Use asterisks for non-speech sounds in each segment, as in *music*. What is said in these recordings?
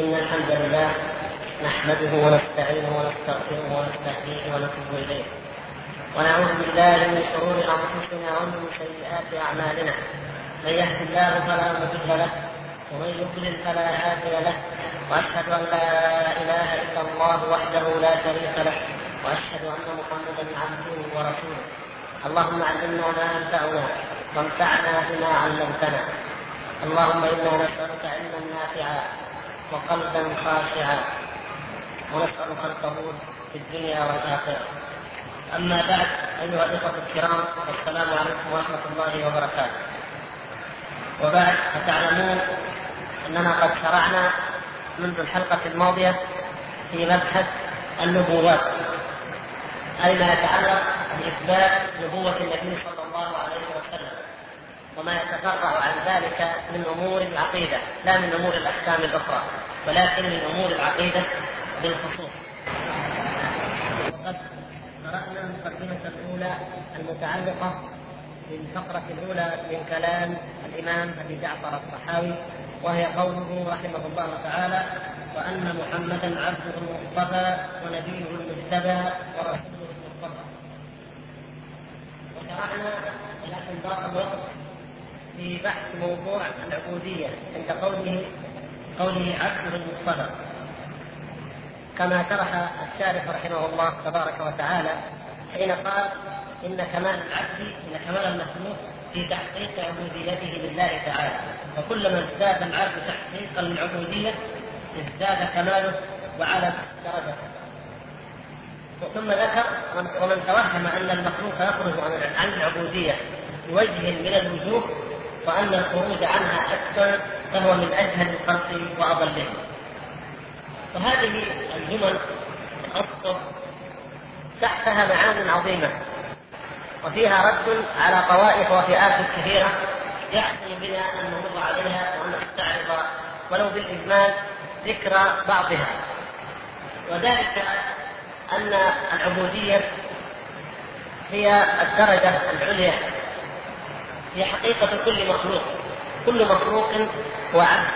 إن الحمد لله نحمده ونستعينه ونستغفره ونستهديه ونتوب إليه. ونعوذ بالله من شرور أنفسنا ومن سيئات أعمالنا. من يهد الله فلا مضل له ومن يضلل فلا هادي له. وأشهد أن لا إله إلا الله وحده لا شريك له وأشهد أن محمدا عبده ورسوله. اللهم علمنا ما ينفعنا وانفعنا بما علمتنا. اللهم إنا نسألك علما نافعا. وقلبا خاشعا. ونسألك القبول في الدنيا والآخرة. أما بعد أيها الإخوة الكرام السلام عليكم ورحمة الله وبركاته. وبعد فتعلمون أننا قد شرعنا منذ الحلقة الماضية في مبحث النبوات أي ما يتعلق بإثبات نبوة النبي صلى الله عليه وسلم. وما يتفرع عن ذلك من أمور العقيدة لا من أمور الأحكام الأخرى ولكن من أمور العقيدة بالخصوص. وقد قرأنا المقدمه الأولى المتعلقة بالفقرة الأولى من كلام الإمام أبي جعفر الصحاوي وهي قوله رحمه الله تعالى وأن محمدا عبده المصطفى ونبيه المجتبى ورسوله المصطفى وشرعنا ولكن ضاق الوقت. في بحث موضوع العبودية عند قوله قوله عبده المصطفى كما شرح الشارح رحمه الله تبارك وتعالى حين قال إن كمال العبد إن كمال المخلوق في تحقيق عبوديته لله تعالى. وكلما ازداد العبد تحقيقا للعبودية ازداد كماله وعلى درجته. ثم ذكر ومن توهم أن المخلوق يخرج عن العبوديه بوجه من الوجوه وأن الخروج عنها أكثر فهو من أجهل الخلق وأضلهم وهذه الجمل الأسطر تحتها معان عظيمة. وفيها رد على طوائف وفئات كثيرة يحسن بنا أن نمر عليها وأن نستعرض ولو بالإجمال ذكر بعضها. وذلك أن العبودية هي الدرجة العليا. هي حقيقة كل مخلوق كل مخلوق هو عبد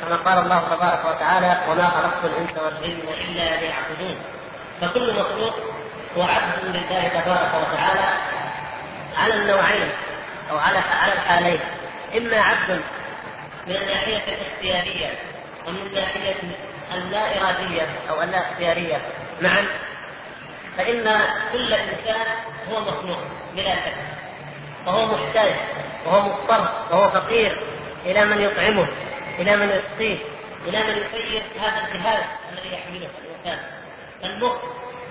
كما قال الله تبارك وتعالى وما خلقت الإنس والجن إلا ليعبدون فكل مخلوق هو عبد لله تبارك وتعالى على النوعين أو على على الحالين إما عبد من الناحية الاختيارية ومن الناحية اللا اراديه أو اللا اختياريه معا فإن كل إنسان هو مخلوق بلا شك. وهو محتاج وهو مضطر وهو فقير إلى من يطعمه إلى من يسقيه إلى من يسير هذا الجهاز الذي يحمله الإنسان المخ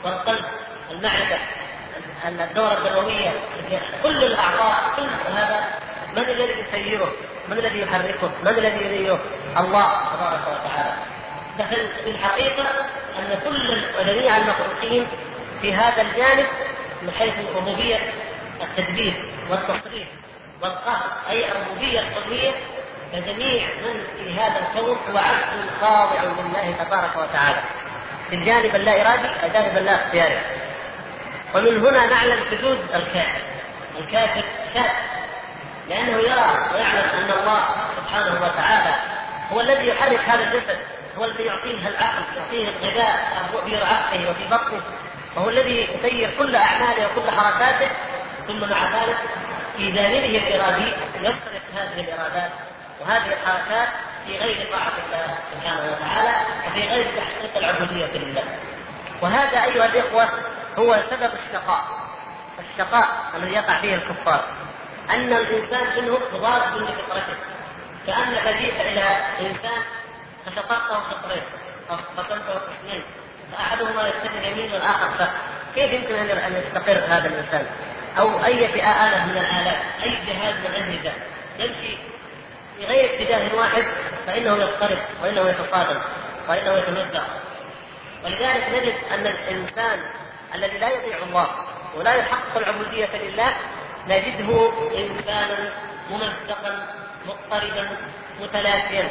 والقلب المعدة الدورة الدموية كل الأعضاء كل هذا من الذي يسيره؟ من الذي يحركه؟ من الذي يديره؟ الله تبارك وتعالى. ففي الحقيقة أن كل وجميع المخلوقين في هذا الجانب من حيث ربوبيه التدبير والتصريف والقهر أي الربوبية القويه فجميع من في هذا الكون هو عبد خاضع لله تبارك وتعالى. في الجانب اللا إرادي الجانب اللا اختياري. ومن هنا نعلم حدود الكافر. الكافر شاك لأنه يرى ويعلم أن الله سبحانه وتعالى هو الذي يحرك هذا الجسد هو الذي يعطيه العقل يعطيه الغذاء في رأسه وفي بطنه وهو الذي يسير كل أعماله وكل حركاته ثم مع ذلك في جانبه الإرادي يصرف هذه الإرادات وهذه الحركات في غير طاعة الله سبحانه وتعالى وفي غير تحقيق العبودية لله. وهذا أيها الإخوة هو سبب الشقاء. الشقاء الذي يقع فيه الكفار. أن الإنسان منه ضاد لفطرته. كانك جئت إلى إنسان فشققته شطرين أو قسمته قسمين فأحدهما يتجه يمين والآخر. كيف يمكن أن يستقر هذا الإنسان؟ أو أي آلة من الآلات. أي جهاز من الأجهزة يمشي في غير اتجاه واحد فإنه يضطرب وإنه يتصادم وإنه يتمزق. ولذلك نجد أن الإنسان الذي لا يطيع الله ولا يحقق العبودية لله نجده إنسانا ممزقا مضطربا متلاشيا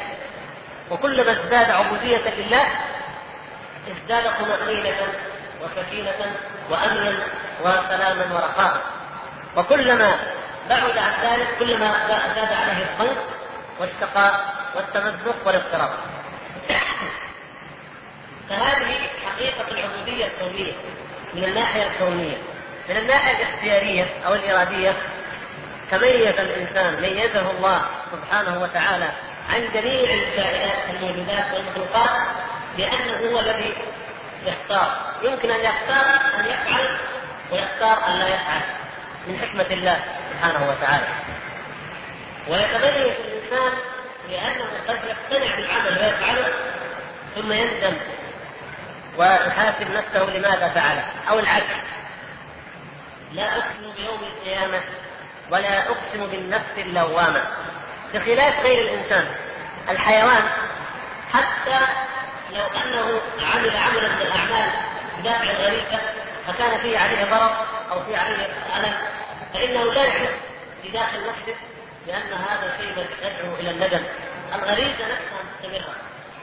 وكلما ازداد عبودية لله ازداد طمأنينة وسكينة وأمنا وسلاما ورخاء وكلما بعد عن ذلك كلما زاد عليه الضنك والشقاء والتمزق والاضطراب *coughs* فهذه حقيقة العبودية الكونية من الناحية الكونية. من الناحية الاختيارية أو الإرادية تميز الإنسان ميزه الله سبحانه وتعالى عن جميع الكائنات الموجودات والمخلوقات لأنه هو الذي يختار. يمكن أن يختار أن يفعل ويختار أن لا يفعل. من حكمة الله سبحانه وتعالى. ويتميز الإنسان لأنه قد يقتنع بالعمل ويفعله ثم يندم ويحاسب نفسه لماذا فعله أو العكس. لا أقسم بيوم القيامة ولا أقسم بالنفس اللوامة. بخلاف غير الإنسان الحيوان حتى لو أنه عمل عملا من الأعمال بدافع الغريزة فكان فيه عليه ضرر أو فيه عليه ألم فإنه لا يحس بداخل نفسه لأن هذا شيء يدعو إلى الندم. الغريزة نفسها مستمرة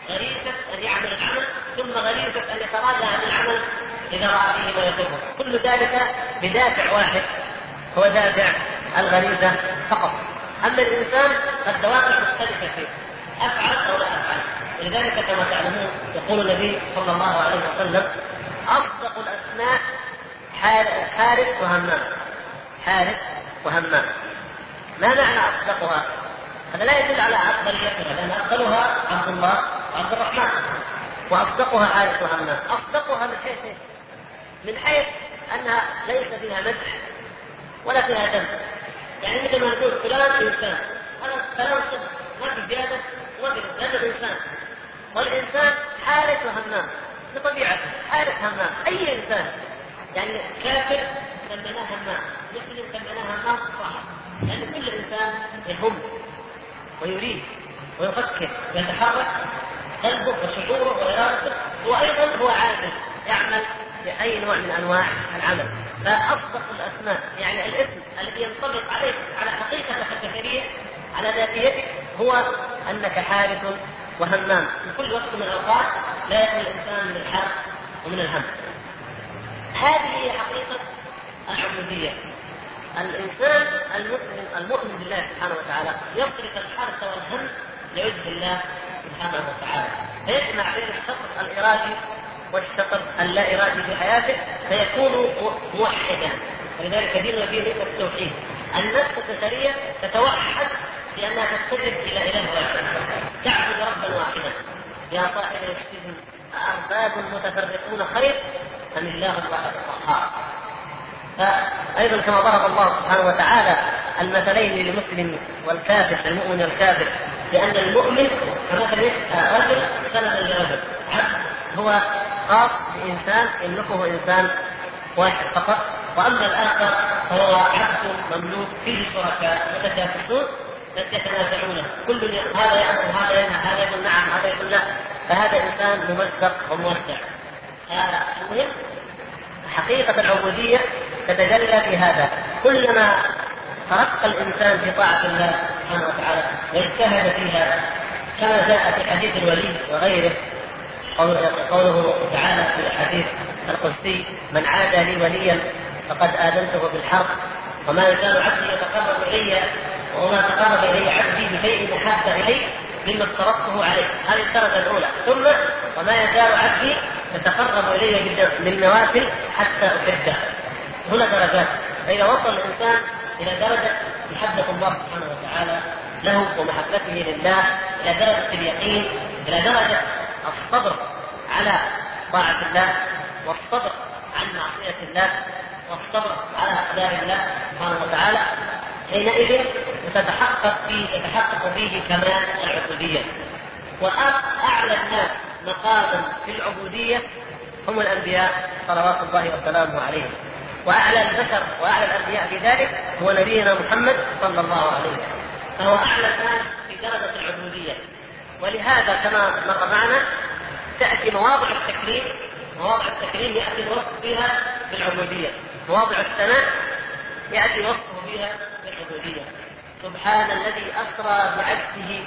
غريزة أن يعمل العمل ثم غريزة أن يتراجع عن العمل إذا رأى فيه ما يضره. كل ذلك بدافع واحد هو دافع الغريزة فقط. أما الإنسان فالدوافع مختلفة فيه أفعل أو لا أفعل. ولذلك كما تعلمون يقول النبي صلى الله عليه وسلم أصدق الأسماء حارس وهمام. حارس وهمام. ما معنى أصدقها؟ هذا لا يدل على أفضليتها لأن أفضلها عبد الله وعبد الرحمن وأصدقها حارس وهمام. أصدقها من حيث من حيث أنها ليس فيها مدح ولا فيها ذنب يعني مثل ما نقول فلان إنسان. كلام صدق ما في زيادة وما في إنسان. والإنسان حارس وهمام بطبيعته حارس همام أي إنسان. يعني كافر سميناه همام مسلم سميناه همام صح لأن كل إنسان يهم ويريد ويفكر ويتحرك قلبه وشعوره وإرادته وأيضا هو عادل يعمل بأي نوع من أنواع العمل. فأصدق الأسماء يعني الاسم الذي ينطبق عليك على حقيقتك البشريه على ذاتيتك هو أنك حارس وهمام. في كل وقت من الأوقات لا يخلو الإنسان من الحرب ومن الهم. هذه هي حقيقة العبوديه. الإنسان المسلم المؤمن بالله سبحانه وتعالى يصرف الحرث والهم لوجه الله سبحانه وتعالى. فيجمع بين الشطر الإرادي والشطر اللا إرادي في حياته فيكون موحدا. ولذلك فيه ليس التوحيد النفس البشرية تتوحد لانها تستجب إلى إله واحد. تعبد ربا واحدا يا صاحب السجن أأرباب متفرقون خير؟ أم الله الواحد القهار؟ فأيضا كما ضرب الله سبحانه وتعالى المثلين للمسلم والكافر المؤمن والكافر لأن المؤمن كمثل رجل سند لرجل عبد هو خاص بإنسان يملكه إنسان واحد فقط. وأما الآخر فهو عبد مملوك فيه شركاء متشاكسون. يتنازعون كل هذا يأمر هذا ينهى هذا يقول نعم هذا يقول لا. فهذا إنسان ممزق وموسع. المهم حقيقة العبودية تتجلى في هذا. كلما ترقى الإنسان في طاعة الله سبحانه وتعالى واجتهد فيها كما جاء في حديث الولي وغيره قوله تعالى في الحديث القدسي من عادى لي وليا فقد آذنته بالحرب وما يزال عبدي يتقرب إلي وما تقرب إلي عبدي بشيء أحب إلي مما افترضته عليه. هذه الدرجة الأولى. ثم وما يزال عبدي يتقرب إلي بالنوافل حتى أحبه هنا درجات. فإذا وصل الإنسان إلى درجة محبة الله سبحانه وتعالى له ومحبته لله إلى درجة اليقين إلى درجة الصبر على طاعة الله والصبر عن معصية الله والصبر على أقدار الله سبحانه وتعالى حينئذ تتحقق فيه يتحقق فيه كمال العبودية وأعلى الناس مقاما في العبودية هم الأنبياء صلوات الله وسلامه عليهم. وأعلى البشر وأعلى الأنبياء في ذلك هو نبينا محمد صلى الله عليه وسلم. فهو أعلى الناس في درجة العبودية. ولهذا كما مر معنا تأتي مواضع التكريم مواضع التكريم يأتي الوصف فيها بالعبودية مواضع الثناء يأتي وصفه فيها بالعبودية سبحان الذي أسرى بعبده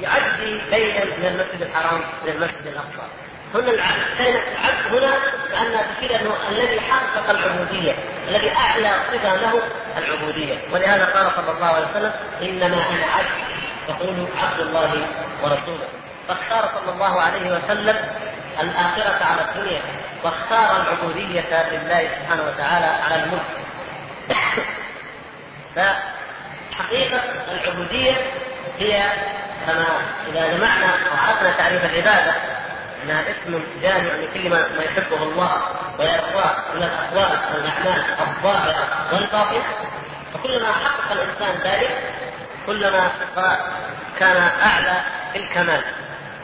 بعبد ليلا من المسجد الحرام إلى المسجد الأقصى. هنا كلمة العبد هنا لأنها تشير أنه الذي حقق العبودية الذي أعلى صفة له العبودية. ولهذا قال صلى الله عليه وسلم إنما أنا عبد يقول عبد الله ورسوله. فاختار صلى الله عليه وسلم الآخرة على الدنيا واختار العبودية لله سبحانه وتعالى على الملك. *coughs* فحقيقة العبودية هي كما إذا جمعنا وعرفنا تعريف العبادة إنها اسم جامع لكل ما يحبه الله ويرضاه من الاقوال والأعمال الظاهرة والباطنة. فكلما حقق الإنسان ذلك كلما كان أعلى في الكمال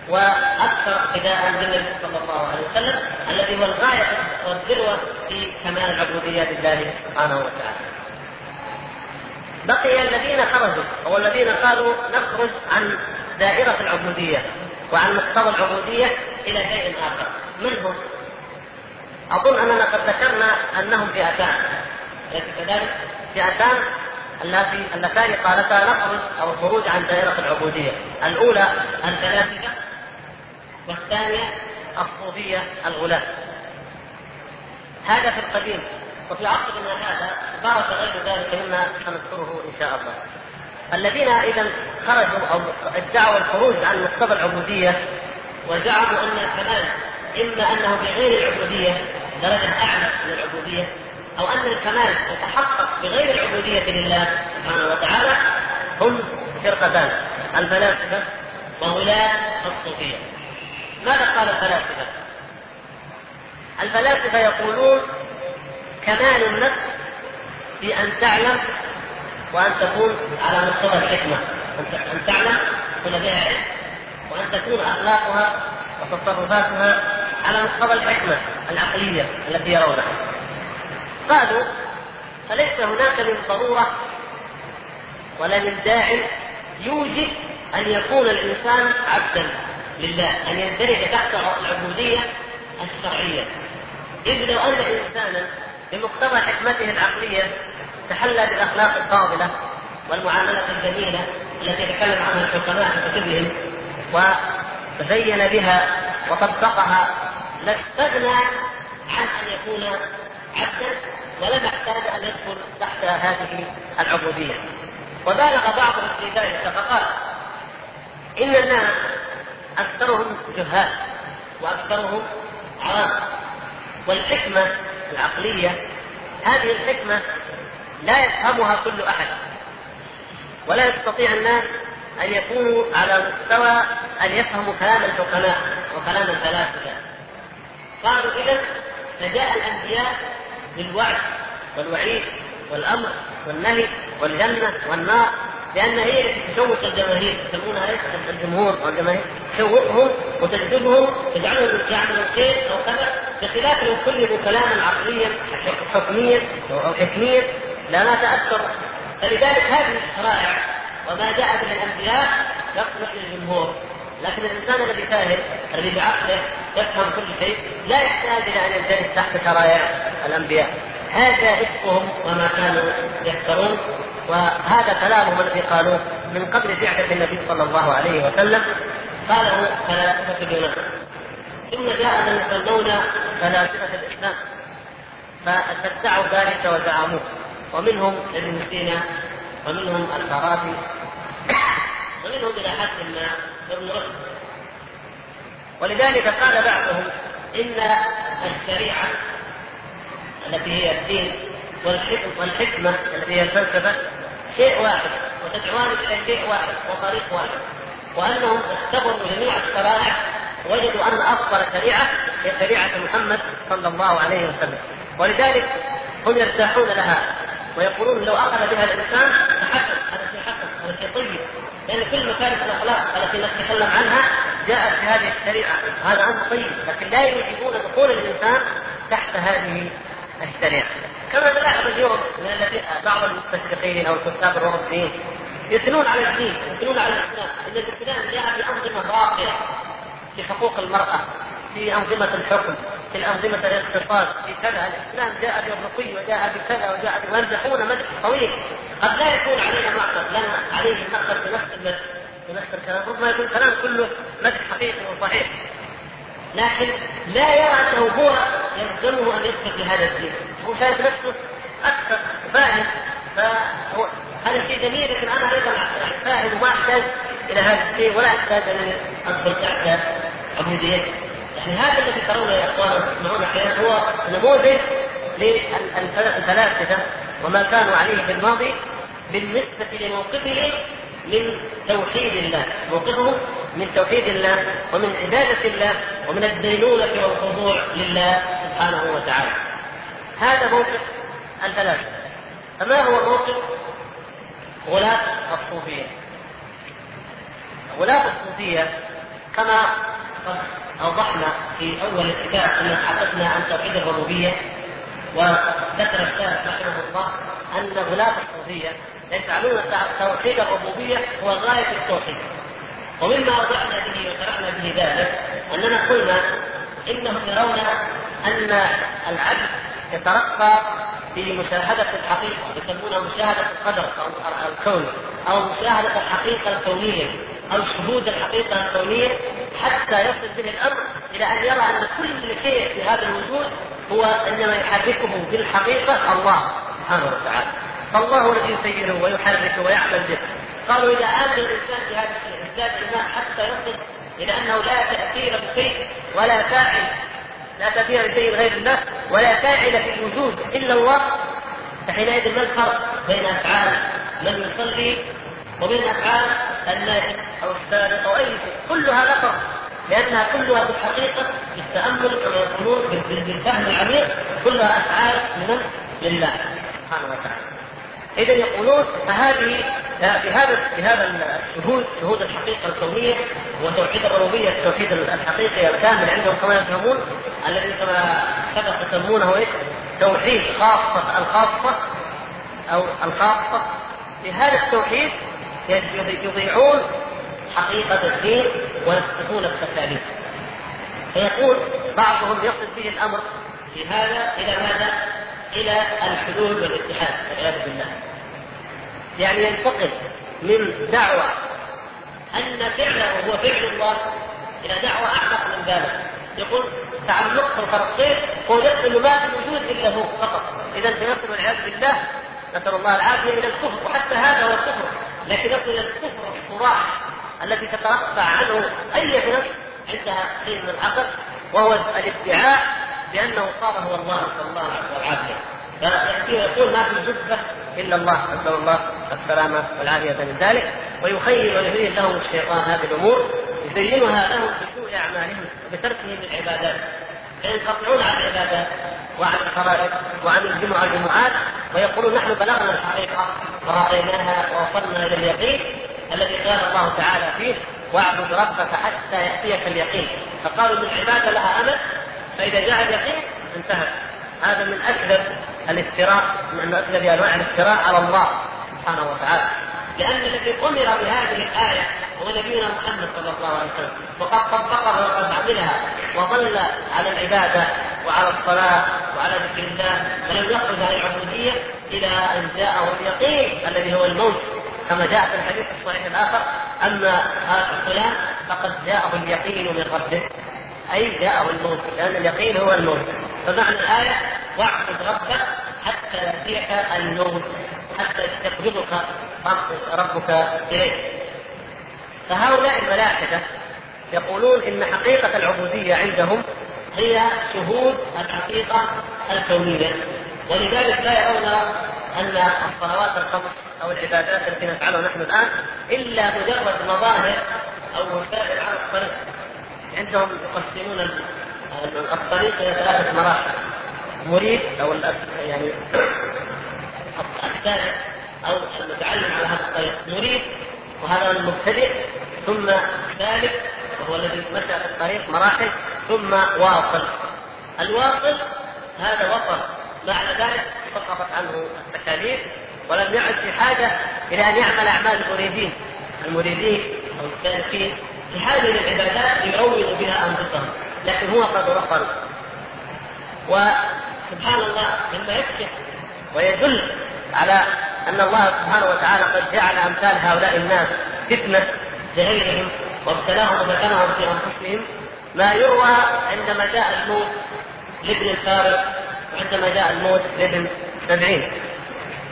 وأكثر اقتداء بالنبي صلى الله عليه وسلم الذي هو الغاية والذروة في كمال العبوديه لله سبحانه وتعالى. بقي الذين خرجوا أو الذين قالوا نخرج عن دائرة العبودية وعن مقتضى العبودية إلى شيء آخر، من هم؟ أظن أننا قد ذكرنا أنهم فئتان أليس كذلك؟ فئتان اللتان قالتا نخرج أو الخروج عن دائرة العبودية، الأولى الفلاسفة والثانية الصوفية الغلاة. هذا في القديم وفي عصرنا هذا بارك غير ذلك مما سنذكره إن شاء الله. الذين إذا خرجوا أو ادعوا الخروج عن مقتضى العبودية وزعموا أن الكمال إما أنه بغير العبودية درجة أعلى من العبودية أو أن الكمال يتحقق بغير العبودية لله سبحانه وتعالى هم فرقتان الفلاسفه وولاة الصوفية. ماذا قال الفلاسفة؟ الفلاسفة يقولون كمال النفس في أن تعلم وأن تكون على مستوى الحكمة. أن تعلم تكون لديها علم وأن تكون أخلاقها وتصرفاتها على مستوى الحكمة العقلية التي يرونها. قالوا فليس هناك من ضرورة ولا من داع يوجب أن يكون الإنسان عبدا. لله أن يندرج تحت العبودية الشرعية. إذ لو أن إنسانا بمقتضى حكمته العقلية تحلى بالأخلاق الفاضلة والمعاملة الجميلة التي يتكلم عنها الحكماء في كتبهم وزين بها وطبقها لاستغنى عن أن يكون عبدا ولم يحتاج أن يدخل تحت هذه العبودية. وبالغ بعضهم في ذلك فقال ان الناس أكثرهم جهال وأكثرهم عوام والحكمة العقلية هذه الحكمة لا يفهمها كل أحد. ولا يستطيع الناس أن يكونوا على مستوى أن يفهموا كلام الحكماء وكلام الفلاسفة. قالوا إذا فجاء الأنبياء بالوعد والوعيد والأمر والنهي والجنة والنار لأن هي التي تشوق الجماهير يسمونها ليست الجمهور أو الجماهير وتجذبهم تجعلهم يعملوا الخير أو كذا بخلاف لو كلموا كلاما عقليا حكميا أو حكميا لا نتاثر فلذلك هذه الشرائع وما جاء به الأنبياء يصلح للجمهور لكن الإنسان الذي فاهم الذي بعقله يفهم كل شيء لا يحتاج إلى أن يندرج تحت شرائع الأنبياء. هذا افكهم وما كانوا يفترون. وهذا كلامهم الذي قالوه من قبل بعثة النبي صلى الله عليه وسلم. قاله فلاسفة اليونان ثم جاء من يسمون فلاسفة الإسلام فادعوا ذلك وزعموه. ومنهم ابن سينا ومنهم الفارابي ومنهم إلى حد ما ابن رشد. ولذلك قال بعضهم إن الشريعة التي هي الدين والحكمة التي هي الفلسفة شيء واحد وتدعوان إلى شيء واحد وطريق واحد. وأنهم اختبروا جميع الشرائع وجدوا أن أفضل شريعة هي شريعة محمد صلى الله عليه وسلم. ولذلك هم يرتاحون لها ويقولون لو أخذ بها الإنسان تحسن هذا شيء حسن هذا شيء طيب. لأن كل مكارم الأخلاق التي نتكلم عنها جاءت في هذه الشريعة. هذا أمر طيب لكن لا يوجبون دخول الإنسان تحت هذه الشريعة كما نلاحظ اليوم من الذي بعض المستشرقين أو الكتاب الأوروبيين يثنون على الدين يثنون على الإسلام إن الإسلام جاء بأنظمة راقية في حقوق المرأة في أنظمة الحكم في الانظمه الاقتصاد في كذا. الإسلام جاء بالرقي وجاء بكذا وجاء ويمدحون مدح طويل. قد لا يكون علينا معقد لنا عليه نقد بنفس بنفس الكلام. ربما يكون الكلام كله مدح حقيقي وصحيح. لكن لا يرى هو يلزمه أن يدخل في هذا الدين. هو شايف نفسه أكثر فاهم فهو هذا شيء جميل لكن أنا أيضا فاهم وما أحتاج إلى هذا الشيء ولا أحتاج أن ادخل تحت عبوديته يعني هذا الذي ترونه يا أخوان تسمعون أحيانا هو نموذج للفلاسفة وما كانوا عليه في الماضي بالنسبة لموقفهم من توحيد الله. موقفهم من توحيد الله ومن عبادة الله ومن الدينونة والخضوع لله. سبحانه وتعالى. هذا موقف الفلاسفة فما هو موقف غلاة الصوفية؟ غلاة الصوفية كما أوضحنا في أول الكتاب أن تحدثنا عن توحيد الربوبية وذكر الشارع رحمه الله أن غلاة الصوفية يجعلون توحيد الربوبية هو غاية التوحيد. ومما وضعنا به وشرحنا به ذلك أننا قلنا إنهم يرون أن العبد يترقى في مشاهدة الحقيقة يسمونها مشاهدة القدر أو الكون أو مشاهدة الحقيقة الكونية أو شهود الحقيقة الكونية حتى يصل به الأمر إلى أن يرى أن كل شيء في هذا الوجود هو إنما يحركه بالحقيقة الله سبحانه وتعالى. فالله الذي يسيره ويحركه ويعمل به. قالوا إذا آمن الإنسان بهذا الشيء ازداد إيمان حتى يصل إلى أنه لا تأثير بشيء ولا فاعل. لا تأثير بشيء غير الله ولا فاعل في الوجود إلا الله. فحينئذ ما الفرق بين أفعال من يصلي وبين أفعال النائم أو السارق أو أي شيء؟ كلها لا فرق لأنها كلها في الحقيقة بالتأمل كما يقولون بالفهم العميق كلها أفعال من لله سبحانه وتعالى. اذا يقولون فهذه في هذا في هذا الشهود شهود الحقيقة الكونية وتوحيد الربوبية التوحيد الحقيقي الكامل عندهم كما يفهمون الذي كما سبق يسمونه إيش؟ توحيد خاصة الخاصة أو الخاصة في هذا التوحيد يضيعون حقيقة الدين ويسقطون التكاليف فيقول بعضهم يصل به الأمر في هذا إلى ماذا؟ إلى الحلول والاتحاد والعياذ بالله. يعني ينتقل من دعوة أن فعله هو فعل الله إلى دعوة أعمق من ذلك. يقول تعلق الخرقين هو أنه ما في وجود إلا هو فقط. إذا سيصل والعياذ بالله نسأل الله العافية إلى الكفر وحتى هذا هو الكفر. لكن يصل إلى الكفر الصراح التي تترفع عنه أي نفس عندها شيء من العقل وهو الادعاء بأنه صار هو الله نسأل الله العافية يقول ما في جثة إلا الله نسال الله السلامة والعافية من ذلك. ويخيل ويزين لهم الشيطان هذه الأمور يزينها لهم بسوء أعمالهم وبتركهم للعبادات. فينقطعون عن العبادات وعن الفرائض وعن الجمعه والجمعات ويقولون نحن بلغنا الحقيقة ورأيناها ووصلنا إلى اليقين الذي قال الله تعالى فيه واعبد ربك حتى يأتيك اليقين. فقالوا ان العبادة لها أمل فإذا جاء اليقين انتهت هذا من اكذب الافتراء من اكذب أنواع الافتراء على الله سبحانه وتعالى. لأن الذي أمر بهذه الآية هو نبينا محمد صلى الله عليه وسلم. وقد طبقها وقد عملها وظل على العبادة وعلى الصلاة وعلى ذكر الله ولم يخرج عن العبودية إلى أن جاءه اليقين الذي هو الموت. كما جاء في الحديث الصحيح الآخر أما فلان فقد جاءه اليقين من ربه. أي جاءه الموت لأن اليقين هو الموت. فمعنى الآية واعبد ربك حتى يأتيك الموت حتى يستقبضك ربك إليه فهؤلاء الملاحدة يقولون إن حقيقة العبودية عندهم هي شهود الحقيقة الكونية. ولذلك لا يرون أن الصلوات الخمس أو العبادات التي نفعلها نحن الآن إلا مجرد مظاهر أو وسائل على الطريق عندهم يقسمون الطريق إلى ثلاثة مراحل. مريد أو يعني الثالث أو المتعلم على هذا الطريق. مريد وهذا المبتدئ ثم ثالث وهو الذي مشى في الطريق مراحل ثم واصل. الواصل هذا وصل. بعد ذلك سقطت عنه التكاليف ولم يعد في حاجة إلى أن يعمل أعمال المريدين. المريدين أو السالكين في للعبادات يروض بها أنفسهم لكن هو قد وصل وسبحان الله مما يكشف ويدل على أن الله سبحانه وتعالى قد جعل أمثال هؤلاء الناس فتنة لغيرهم وابتلاهم ومكنهم في أنفسهم. ما يروى عندما جاء الموت لابن الفارق وعندما جاء الموت لابن سبعين.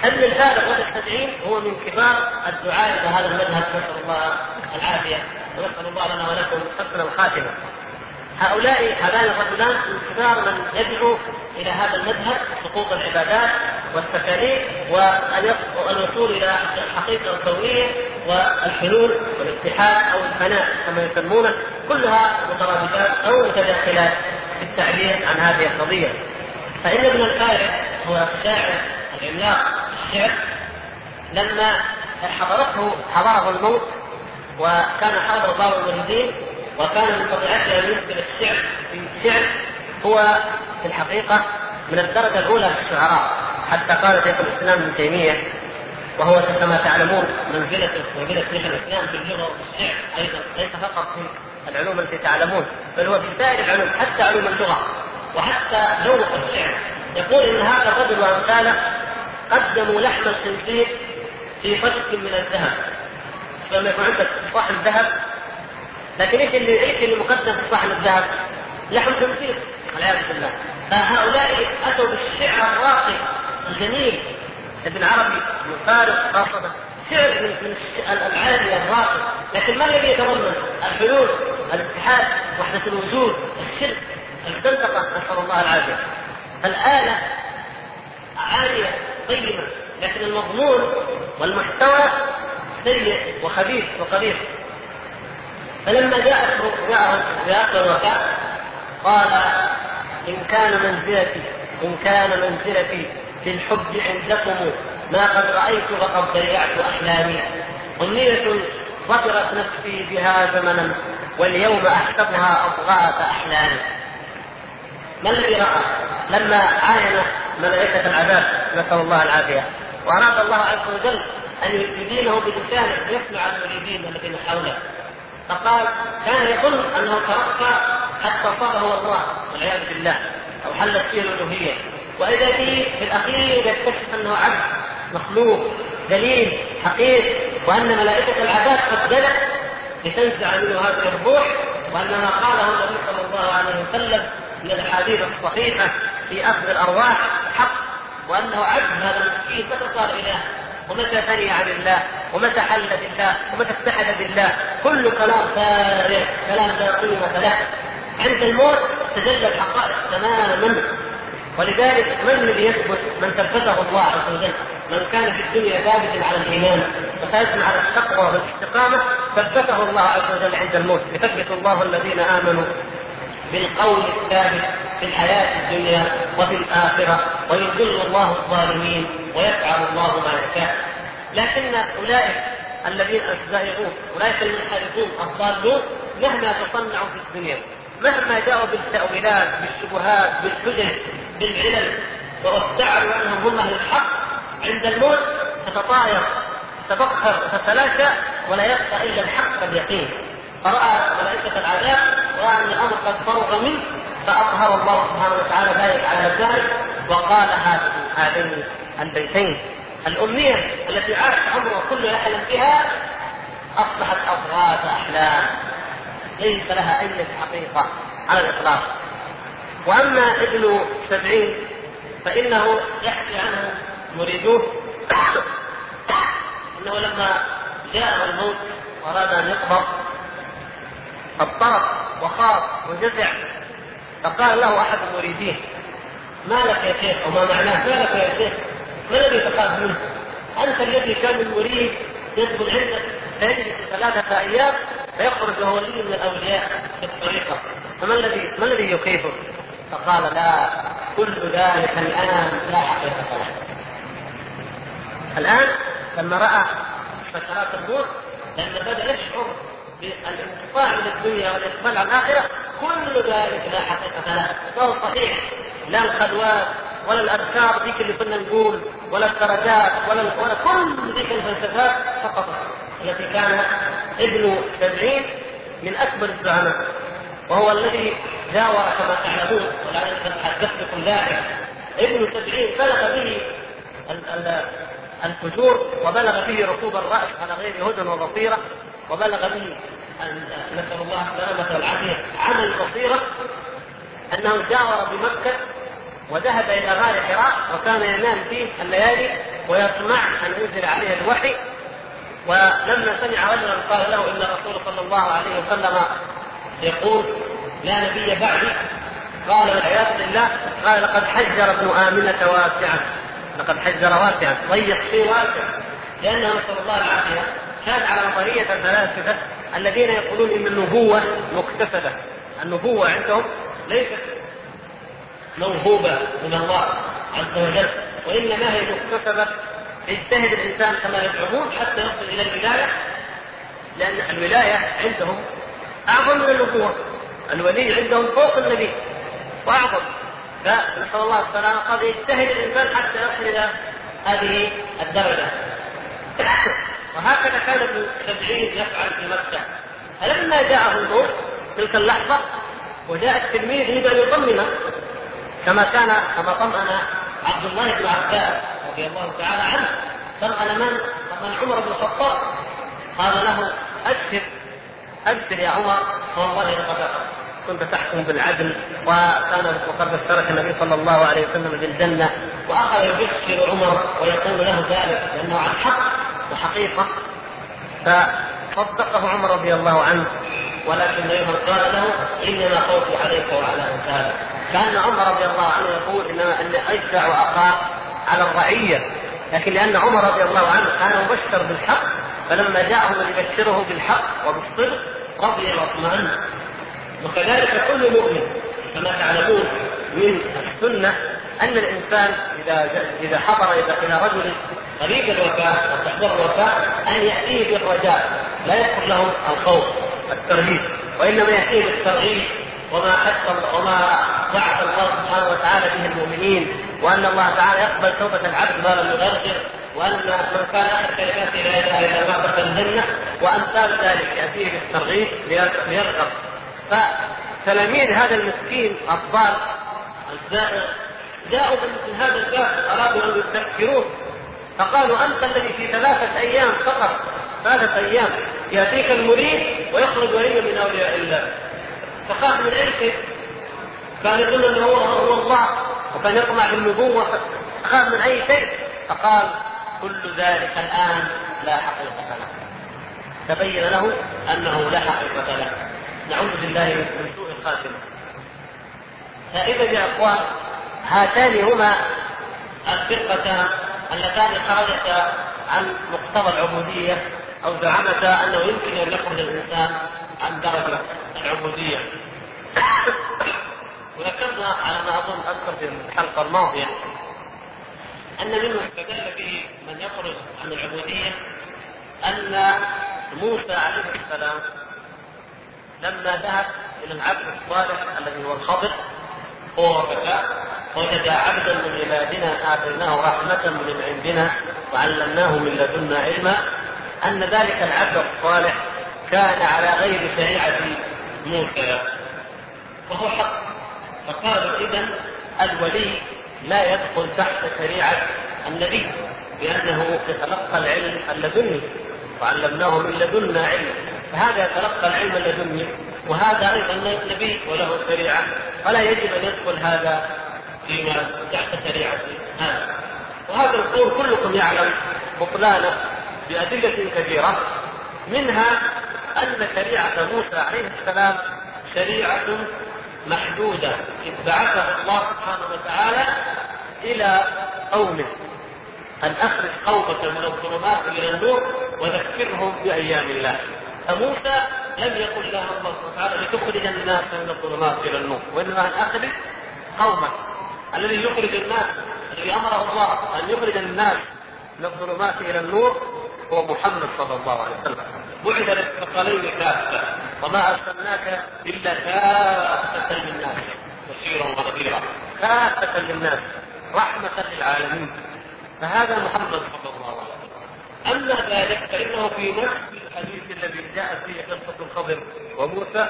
ابن الفارق وابن سبعين هو من كبار الدعاء إلى هذا المذهب نسأل الله العافية. ونسال الله لنا ولكم حسن الخاتمة. هؤلاء هذان الرجلان من كبار من يدعو إلى هذا المذهب سقوط العبادات والتكاليف والوصول إلى الحقيقة الكونيه والحلول والاتحاد أو الفناء كما يسمونه. كلها مترادفات أو متداخلات في التعبير عن هذه القضية. فإن ابن الفارس هو شاعر العملاق الشعر لما حضرته حضره الموت وكان حاضر بعض المريدين وكان من طبيعته ان يذكر الشعر في الشعر هو في الحقيقة من الدرجة الأولى في الشعراء حتى قال شيخ الإسلام ابن تيمية وهو كما تعلمون منزلته منزلة شيخ الإسلام في اللغة والشعر أيضا ليس فقط في العلوم التي تعلمون بل هو في سائر العلوم حتى علوم اللغة. وحتى ذوق الشعر يقول إن هذا الرجل وأمثاله قدموا لحم الخنزير في فشك من الذهب. لما يكون عندك صحن ذهب. لكن إيش اللي إيش اللي مقدم في صحن الذهب؟ لحم خنزير والعياذ بالله. فهؤلاء أتوا بالشعر الراقي الجميل. ابن عربي من فارس خاصة. شعر من العالي الراقي. لكن ما الذي يتضمن؟ الحلول الاتحاد وحدة الوجود الشرك الزندقة نسأل الله العافية. الآلة عالية طيبه لكن المضمون والمحتوى سيء وخبيث وقبيح. فلما جاءت جاءه جاءته الوفاة قال إن كان منزلتي إن كان منزلتي في الحب عندكم ما قد رأيت فقد ضيعت أحلامي. أمنية ظفرت نفسي بها زمنا واليوم أحسبها أضغاث أحلامي. ما الذي رأى؟ لما عاين ملائكة العذاب نسأل الله العافية. وأراد الله عز وجل أن يدينه بلسانه يسمع المريدين الذين حوله. فقال كان يظن أنه ترقى حتى صار هو الله والعياذ بالله أو حلت فيه الألوهية. وإذا به في الأخير يكتشف أنه عبد مخلوق دليل حقير وأن ملائكة العذاب قد جلت لتنزع منه هذه الروح وأن ما قاله النبي صلى الله عليه وسلم من الأحاديث الصحيحة في أخذ الأرواح حق وأنه عبد هذا المسكين متى صار إله ومتى ثني عن الله ومتى حل بالله ومتى اتحد بالله. كل كلام فارغ كلام لا قيمة له. عند الموت تجلى الحقائق تماما. ولذلك من الذي يثبت من ثبته الله عز وجل؟ من كان في الدنيا ثابتا على الإيمان وثابتا على التقوى والاستقامة ثبته الله عز وجل عند الموت. يثبت الله الذين آمنوا بالقول الثابت في الحياة الدنيا وفي الآخرة ويذل الله الظالمين. ويفعل الله ما يشاء. لكن أولئك الذين الزائغون أولئك المنحرفون الضالون مهما تصنعوا في الدنيا مهما جاءوا بالتأويلات بالشبهات بالحجج بالعلل وادعوا أنهم هم أهل الحق عند الموت تتطاير تتبخر وتتلاشى ولا يبقى إلا الحق اليقين. فرأى ملائكة العذاب رأى أن الأمر قد فرغ منه فأظهر الله سبحانه وتعالى ذلك على ذلك وقال هذه هذين البيتين. الأمنية التي عاش عمره كله يحلم بها أصبحت أضغاث أحلام. ليس لها أي حقيقة على الإطلاق. وأما ابن سبعين فإنه يحكي عنه مريدوه أنه لما جاء الموت وأراد أن يقبض. اضطرب وخاف وجزع. فقال له أحد المريدين ما لك يا شيخ وما معناه؟ ما لك يا شيخ؟ ما الذي تخاف منه؟ انت الذي كان المريد يدخل عندك فيجلس ثلاثة أيام فيخرج وهو ولي من الأولياء في الطريقة فما الذي ما الذي يخيفه؟ فقال لا كل ذلك الآن لا حقيقة له. الآن لما رأى سكرات الموت لما بدأ يشعر بالانقطاع من الدنيا والإقبال على الآخرة كل ذلك لا حقيقة له فهو صحيح لا الخلوات ولا الأذكار ذيك اللي كنا نقول ولا الدرجات ولا ولا كل ذيك الفلسفات فقط. التي كان ابن سبعين من أكبر الزعماء. وهو الذي جاور كما تعلمون ولعل حدثتكم ذلك. ابن سبعين بلغ به الفجور وبلغ به ركوب الرأس على غير هدى وبصيرة وبلغ به نسأل الله السلامة والعافية عمل البصيرة أنه جاور بمكة وذهب إلى غار حراء وكان ينام فيه الليالي ويطمع أن ينزل عليه الوحي. ولما سمع رجلا قال له إن الرسول صلى الله عليه وسلم يقول لا نبي بعدي. قال والعياذ بالله قال لقد حجر ابن آمنة واسعا لقد حجر واسعا ضيق شيء واسع. لأنه نسأل الله العافية كان على نظرية الفلاسفة الذين يقولون إن النبوة مكتسبة. النبوة عندهم ليست موهوبة من الله عز وجل. وإنما هي مكتسبة يجتهد الإنسان كما يزعمون حتى يصل إلى الولاية لأن الولاية عندهم أعظم من النبوة الولي عندهم فوق النبي وأعظم. فنسأل الله السلامة قد يجتهد الإنسان حتى يصل إلى هذه الدرجة. وهكذا كان ابن سبعين يفعل في مكة. فلما جاءه النور تلك اللحظة وجاء التلميذ يريد أن يطمنه كما كان كما طمأن عبد الله بن عباس رضي الله تعالى عنه طمأن من؟ طمأن عمر بن الخطاب. قال له أبشر أبشر يا عمر. فوالله لقد كنت تحكم بالعدل وكان وقد بشرك النبي صلى الله عليه وسلم بالجنة وأخذ يبشر عمر ويقول له ذلك لأنه عن حق وحقيقة. فصدقه عمر رضي الله عنه ولكن أيضا قال له إنما خوفي عليك وعلى امثالك كان عمر رضي الله عنه يقول انما إن اشجع واخاف على الرعية لكن لأن عمر رضي الله عنه كان مبشر بالحق فلما جاءه من يبشره بالحق وبالصدق رضي واطمأن وكذلك كل مؤمن كما تعلمون من السنة أن الإنسان إذا إذا حضر إلى رجل قريب الوفاة وتحضر الوفاة أن يأتيه بالرجاء لا يذكر له الخوف الترهيب وإنما يأتيه بالترغيب وما حث وما وعد الله سبحانه وتعالى به المؤمنين وأن الله تعالى يقبل توبة العبد ما لم يغرغر وأن من كان اخر كلماته لا إله إلا الله دخل الجنة وأمثال ذلك يأتيه بالترغيب ليرغب فتلاميذ هذا المسكين الضال الزائر جاءوا من هذا الباب أرادوا أن يستذكروه فقالوا أنت الذي في ثلاثة أيام فقط ثلاثة أيام يأتيك المريد ويخرج ولي من أولياء الله. فقال من اي شيء؟ كان يقول إنه هو هو الله. وكان يطمع بالنبوة. فقال من أي شيء؟ فقال كل ذلك الآن لا حقيقة له. تبين له أنه لا حقيقة له. نعوذ بالله من سوء الخاتمه فإذا يا إخوان هاتان هما الفرقتان اللتان خرجتا عن مقتضى العبودية أو زعمتا أنه يمكن أن يخرج الإنسان عن درجة العبوديه. وذكرنا على ما أظن اذكر في الحلقة الماضية أن مما استدل به من يخرج عن العبودية أن موسى عليه السلام لما ذهب إلى العبد الصالح الذي هو الخضر هو وفتاه وجد عبدا من عبادنا آتيناه رحمة من عندنا وعلمناه من لدنا علما أن ذلك العبد الصالح كان على غير شريعة موسى. وهو حق. فقالوا اذا الولي لا يدخل تحت شريعة النبي لأنه يتلقى العلم اللدني وعلمناه من لدنا علما فهذا يتلقى العلم اللدني وهذا أيضا نبي وله شريعة. فلا يجب أن يدخل هذا فيما تحت شريعة هذا. وهذا القول كلكم يعلم بطلانة بأدلة كثيرة منها أن شريعة موسى عليه السلام شريعة محدودة. إذ الله سبحانه وتعالى إلى قومه أن أخرج قومك من الظلمات إلى النور وذكرهم بأيام الله. فموسى لم يقل له الله سبحانه وتعالى لتخرج الناس من الظلمات إلى النور وإنما أن أخرج قومك. الذي يخرج الناس الذي أمره الله أن يخرج الناس من الظلمات إلى النور هو محمد صلى الله عليه وسلم. بعث للثقلين كافة وما أرسلناك إلا كافة للناس. بشيرا ونذيرا. كافة للناس. رحمة للعالمين. فهذا محمد صلى الله عليه وسلم. أما ذلك فإنه في نفس الحديث الذي جاء فيه قصة الخضر وموسى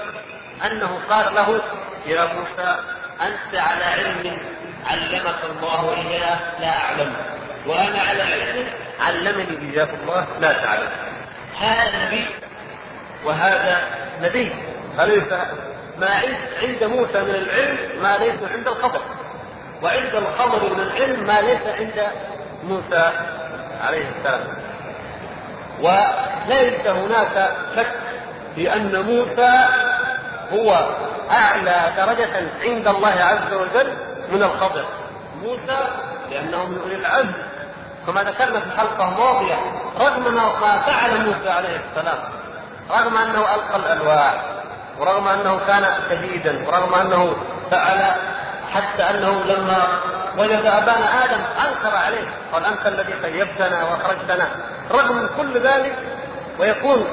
أنه قال له يا موسى أنت على علم علمك الله إياه لا أعلمه وأنا على علم علمني إياه الله لا تعلم. هذا نبي. وهذا نبي. أليس ما عند موسى من العلم ما ليس عند الخضر وعند الخضر من العلم ما ليس عند موسى عليه السلام. وليس هناك شك في أن موسى هو أعلى درجة عند الله عز وجل من الخضر موسى لأنه من أولي العزم. كما ذكرنا في الحلقة الماضية رغم ما فعل موسى عليه السلام رغم أنه ألقى الألواح ورغم أنه كان شديدا ورغم أنه فعل حتى أنه لما وجد ابانا آدم أنكر عليه قال أنت الذي خيبتنا وأخرجتنا. رغم كل ذلك ويكون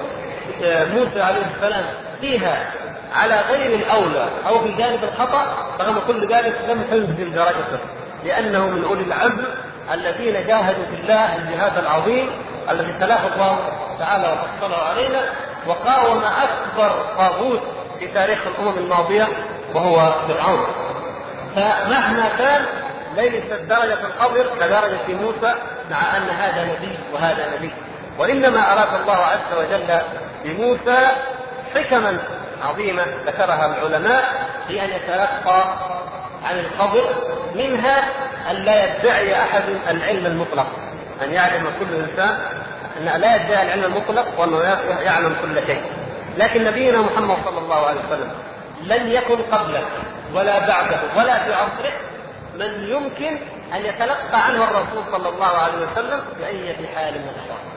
آه، موسى عليه السلام فيها على غير الأولى أو في جانب الخطأ رغم كل ذلك لم تنزل درجته لأنه من أولي العزم الذين جاهدوا في الله الجهاد العظيم الذي تلاه الله تعالى وفصله علينا وقاوم أكبر طاغوت في تاريخ الأمم الماضية وهو فرعون. فمهما كان ليست درجة الخضر كدرجة موسى مع أن هذا نبي وهذا نبي. وإنما أراد الله عز وجل بموسى حكما عظيمة ذكرها العلماء في أن يتلقى عن الخضر منها أن لا يدعي أحد العلم المطلق. أن يعلم كل إنسان أن لا يدعي العلم المطلق وأنه يعلم كل شيء. لكن نبينا محمد صلى الله عليه وسلم لن يكن قبله ولا بعده ولا في عصره من يمكن أن يتلقى عنه الرسول صلى الله عليه وسلم بأي حال من الأحوال.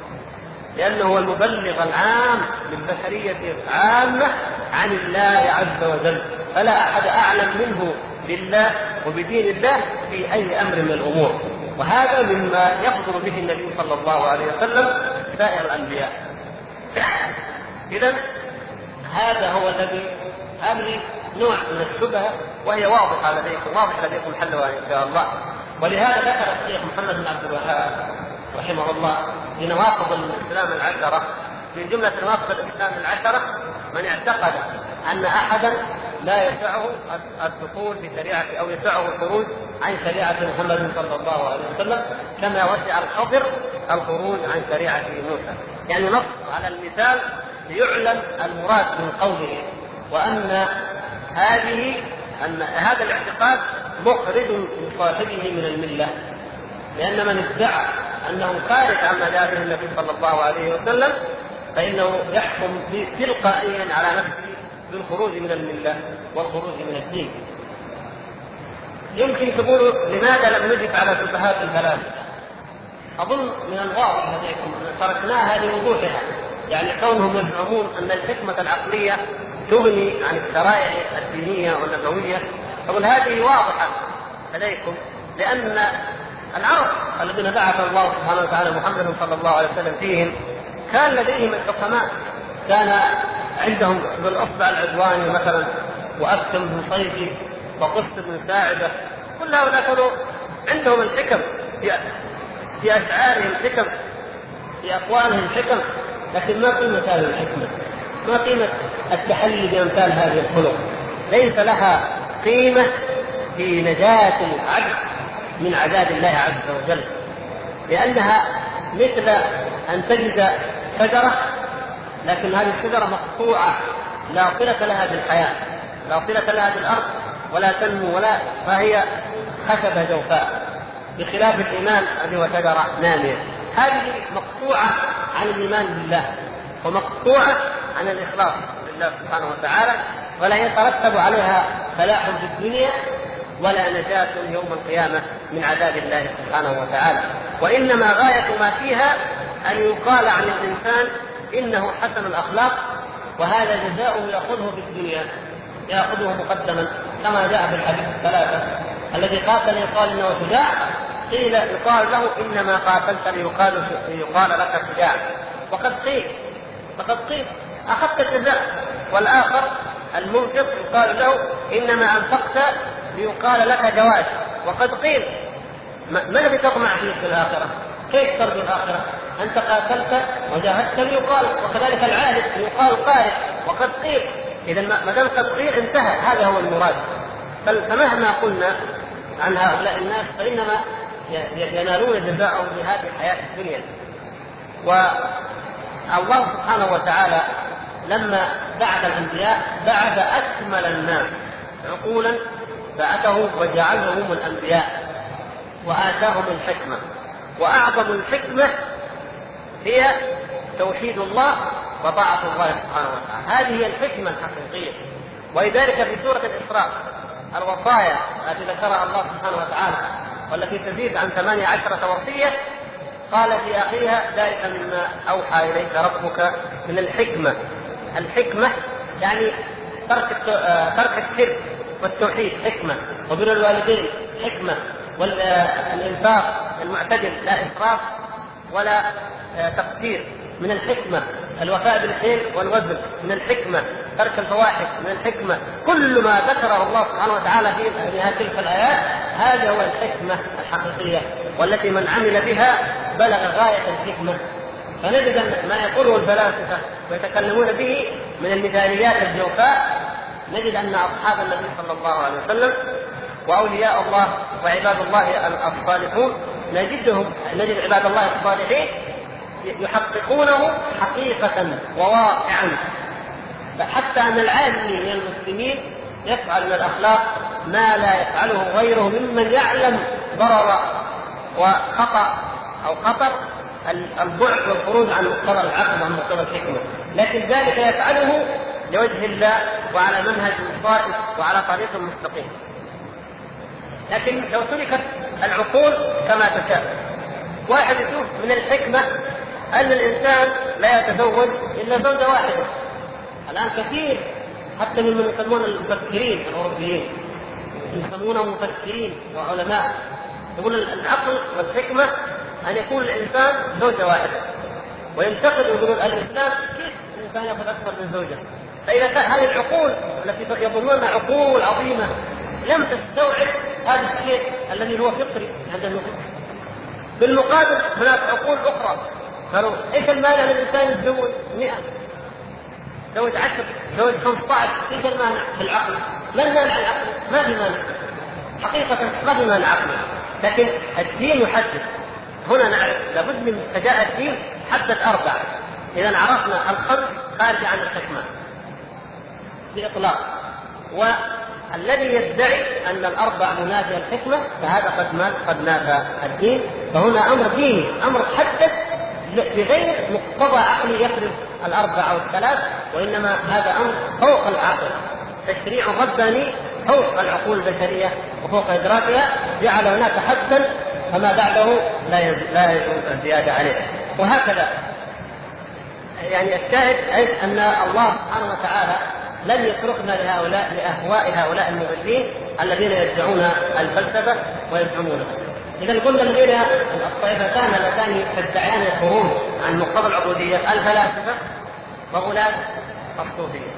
لأنه هو المبلغ العام للبشرية عامه عن الله عز وجل، فلا أحد أعلم منه بالله وبدين الله في أي أمر من الأمور. وهذا مما يقدر به النبي صلى الله عليه وسلم سائر الأنبياء. اذا هذا هو الذي هذه نوع من الشبهة وهي واضحة لديكم واضح لديكم حلها إن شاء الله ولهذا ذكر الشيخ محمد بن عبد الوهاب رحمه الله في نواقض الإسلام العشرة في جملة نواقض الإسلام العشرة من اعتقد أن أحدا لا يسعه الدخول في شريعة أو يسعه الخروج عن شريعة محمد صلى الله عليه وسلم كما وسع الخضر الخروج عن شريعة موسى. يعني نص على المثال ليعلم المراد من قوله وأن هذه أن هذا الاعتقاد مخرج لصاحبه من الملة. لأن من ادعى أنه خارج عن مذهبه النبي صلى الله عليه وسلم فإنه يحكم تلقائيا على نفسه بالخروج من الملة والخروج من الدين. يمكن تقولوا لماذا لم نجب على شبهات الثلاث؟ أظن من الواضح لديكم أن تركناها لوضوحها يعني كونهم يزعمون أن الحكمة العقلية تغني عن الشرائع الدينية والنبوية أقول هذه واضحة لديكم لأن العرب الذين بعث الله سبحانه وتعالى محمد صلى الله عليه وسلم فيهم كان لديهم الحكماء كان عندهم بالاصبع العدواني مثلا واكثم بن صيفي وقس بن ساعدة. كل هؤلاء كانوا عندهم الحكم في في أشعارهم حكم في أقوالهم حكم لكن ما قيمة هذه الحكمة. ما قيمة التحلي بأمثال هذه الخلق. ليس لها قيمة في نجاة العبد من عذاب الله عز وجل. لأنها مثل أن تجد شجرة لكن هذه الشجرة مقطوعة. لا صلة لها بالحياة لا صلة لها بالأرض ولا تنمو ولا فهي خشبة جوفاء. بخلاف الإيمان الذي هو شجرة نامية. هذه مقطوعة عن الإيمان بالله ومقطوعة عن الإخلاص لله سبحانه وتعالى ولا يترتب عليها فلاح في الدنيا ولا نجاة يوم القيامة من عذاب الله سبحانه وتعالى. وإنما غاية ما فيها أن يقال عن الإنسان إنه حسن الأخلاق وهذا جزاؤه يأخذه في الدنيا يأخذه مقدما كما جاء في الحديث الثلاثة الذي قاتل يقال إنه شجاع قيل يقال له إنما قاتلت ليقال ليقال لك شجاع وقد قيل فقد قيل أخذت الجزاء والآخر المنفق يقال له إنما أنفقت ليقال لك جواز وقد قيل ما الذي تطمع فيه في الآخرة؟ كيف ترجو الآخرة؟ أنت قاتلت وجاهدت ليقال وكذلك العالم يقال قارئ وقد قيل. اذا ما دام قد قيل انتهى هذا هو المراد. فمهما قلنا عن هؤلاء الناس فإنما ينالون جزاءهم في هذه الحياة الدنيا. الله سبحانه وتعالى لما بعث الأنبياء بعث أكمل الناس عقولا بعثه وجعلهم الأنبياء وآتاهم الحكمة. وأعظم الحكمة هي توحيد الله وطاعة الله سبحانه وتعالى. هذه هي الحكمة الحقيقية. ولذلك في سورة الإسراء الوصايا التي ذكرها الله سبحانه وتعالى والتي تزيد عن ثمانية عشرة وصية قال في أخيها ذلك مما أوحى إليك ربك من الحكمة. الحكمة يعني ترك ترك الشرك والتوحيد حكمة. وبر الوالدين حكمة. والإنفاق المعتدل لا إسراف ولا تقصير من الحكمة. الوفاء بالحيل والوزن من الحكمة. ترك الفواحش من الحكمة. كل ما ذكره الله سبحانه وتعالى في تلك الآيات هذا هو الحكمة الحقيقية والتي من عمل بها بلغ غاية الحكمة. فنجد ما يقوله الفلاسفة ويتكلمون به من المثاليات الجوفاء نجد أن أصحاب النبي صلى الله عليه وسلم وأولياء الله وعباد الله الصالحون نجدهم نجد عباد الله الصالحين يحققونه حقيقة وواقعا. حتى أن العالم من المسلمين يفعل من الأخلاق ما لا يفعله غيره ممن يعلم ضرر وخطأ أو خطر البعد والخروج عن مقتضى العقل وعن مقتضى الحكمة. لكن ذلك يفعله لوجه الله وعلى منهج صائب وعلى طريق مستقيم. لكن لو تركت العقول كما تشاء. واحد يشوف من الحكمة أن الإنسان لا يتزوج إلا زوجة واحدة. الآن كثير حتى ممن يسمون المفكرين الأوروبيين. يسمونهم مفكرين وعلماء. يقول العقل والحكمة أن يكون الإنسان زوجة واحدة. وينتقد يقولون الإسلام كيف الإنسان يأخذ أكثر من زوجة؟ فإذا كان هذه العقول التي يظنون أنها عقول عظيمة لم تستوعب هذا الشيء الذي هو فطري. عند النفوس بالمقابل هناك عقول أخرى. قالوا إيش المانع للانسان يتزوج 100 يتزوج 10 يتزوج 15 إيش المانع في العقل؟ ما المانع العقل؟ ما في مانع حقيقة ما في مانع عقلي لكن الدين يحدد. هنا نعرف لابد من فجاء الدين حدد أربع إذا عرفنا الخمس خارج عن الحكمة. بإطلاق. والذي يدعي أن الأربع منافية الحكمة فهذا قد قد نافى الدين. فهنا أمر ديني أمر حدد بغير مقتضى عقلي يفرض الأربع أو الثلاث وإنما هذا أمر فوق العقل. تشريع رباني فوق العقول البشرية وفوق إدراكها جعل هناك حدا فما بعده لا لا يجوز الزياده عليه. وهكذا. يعني الشاهد أن الله سبحانه وتعالى لم يتركنا لهؤلاء لأهواء هؤلاء المضلين الذين يدعون الفلسفة ويزعمونها. إذا قلنا الذين الطائفتان اللتان تدعيان الخروج عن مقتضى العبودية الفلاسفه وغلاة الصوفيه.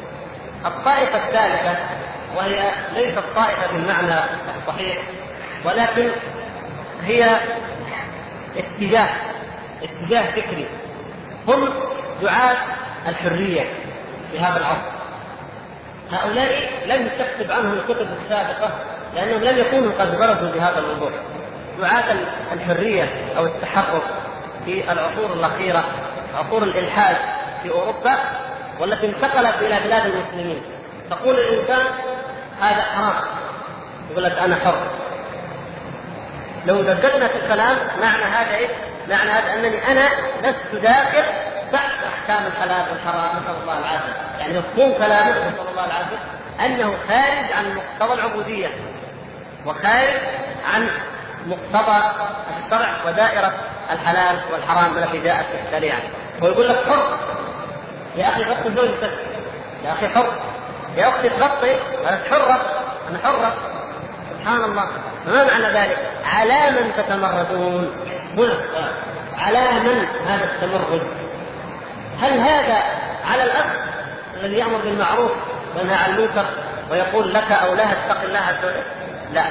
الطائفة الثالثة وهي ليست طائفة بالمعنى الصحيح ولكن هي اتجاه اتجاه فكري هم دعاة الحرية في هذا العصر. هؤلاء لم تكتب عنهم الكتب السابقة لأنهم لم يكونوا قد برزوا بهذا الوضوح دعاة الحرية أو التحرر في العصور الأخيرة عصور الإلحاد في أوروبا والتي انتقلت إلى بلاد المسلمين. تقول الإنسان هذا حرام. يقول لك أنا حر. لو دققنا في الكلام معنى هذا إيه؟ معنى هذا أنني أنا لست داخل تحت أحكام الحلال والحرام نسأل الله العافية. يعني مفهوم كلامه نسأل الله العافية أنه خارج عن مقتضى العبودية وخارج عن مقتضى الشرع ودائرة الحلال والحرام التي جاءت في الشريعة. ويقول لك حر. يا أخي غطي زوجتك يا أخي حر. يا أختي تغطي. أنا حرة. أنا حرة. سبحان الله. ما معنى ذلك؟ على من تتمردون؟ على من هذا التمرد؟ هل هذا على الأخ الذي يأمر بالمعروف وينهى عن المنكر ويقول لك أو لها اتق الله عز وجل؟ لا.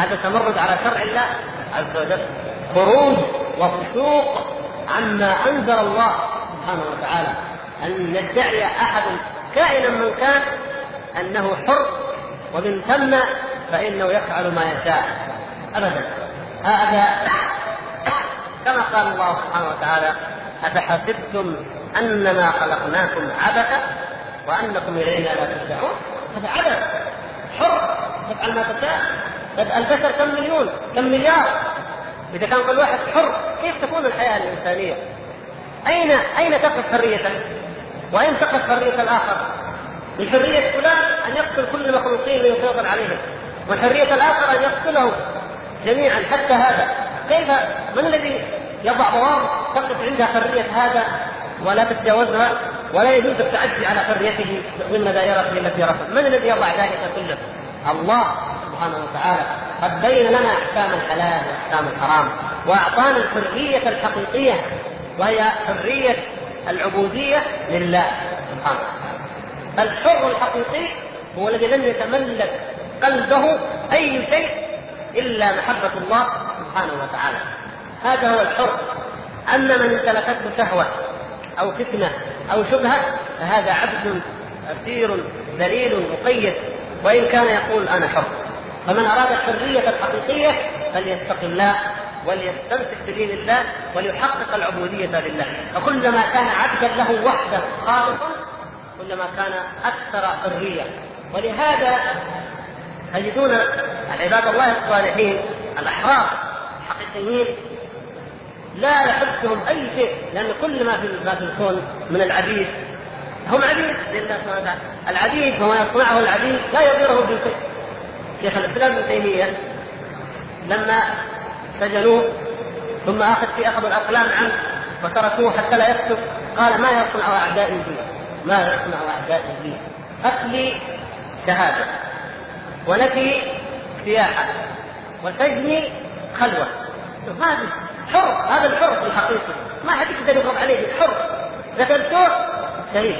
هذا تمرد على شرع الله عز وجل. خروج وفسوق عما أنزل الله سبحانه وتعالى. أن يدعي أحد كائنا من كان أنه حر ومن ثم فإنه يفعل ما يشاء. ابدا. هذا كما قال الله سبحانه وتعالى افحسبتم أنما خلقناكم عبثا وأنكم إلينا لا ترجعون؟ هذا عبث. حر. تفعل ما تشاء. البشر كم مليون كم مليار إذا كان كل واحد حر كيف تكون الحياة الإنسانية؟ اين أين تقف حريتك؟ وأين تقف حرية الآخر؟ من حرية فلان أن يقتل كل المخلوقين ويسيطر عليهم وحرية الآخر أن يقتله جميعا حتى هذا كيف من الذي يضع ضوابط تقف عندها حرية هذا ولا تتجاوزها ولا يجوز التعدي على حريته ضمن دائرته التي رفض من الذي يضع ذلك كله الله سبحانه وتعالى قد بين لنا أحكام الحلال وأحكام الحرام وأعطانا الحرية الحقيقية وهي حرية العبودية لله سبحانه الحر الحقيقي هو الذي لم يتملك قلبه أي شيء إلا محبة الله سبحانه وتعالى. هذا هو الحر. اما من امتلكته شهوة أو فتنة أو شبهة فهذا عبد أسير ذليل مقيد. وإن كان يقول أنا حر. فمن أراد الحريه الحقيقيه فليتق الله وليستمسك بدين الله وليحقق العبودية لله. فكلما كان عبدا له وحده خالصا كلما كان أكثر حرية. ولهذا تجدون عباد الله الصالحين الأحرار الحقيقيين لا يحسهم أي شيء لأن كل ما في ما في الكون من العبيد. هم عبيد لله سبحانه وتعالى. العبيد وما يصنعه العبيد لا يضيره بشيء شيخ الإسلام ابن تيمية لما سجنوه ثم أخذ في أخذ الأقلام عنه وتركوه حتى لا يكتب قال ما يصنع اعدائي بي ما يصنع اعدائي بي قتلي شهادة ونفي سياحة وسجني خلوة. هذه حر هذا الحر الحقيقي ما حد يقدر يضرب عليه حر قتلتوه شهيد.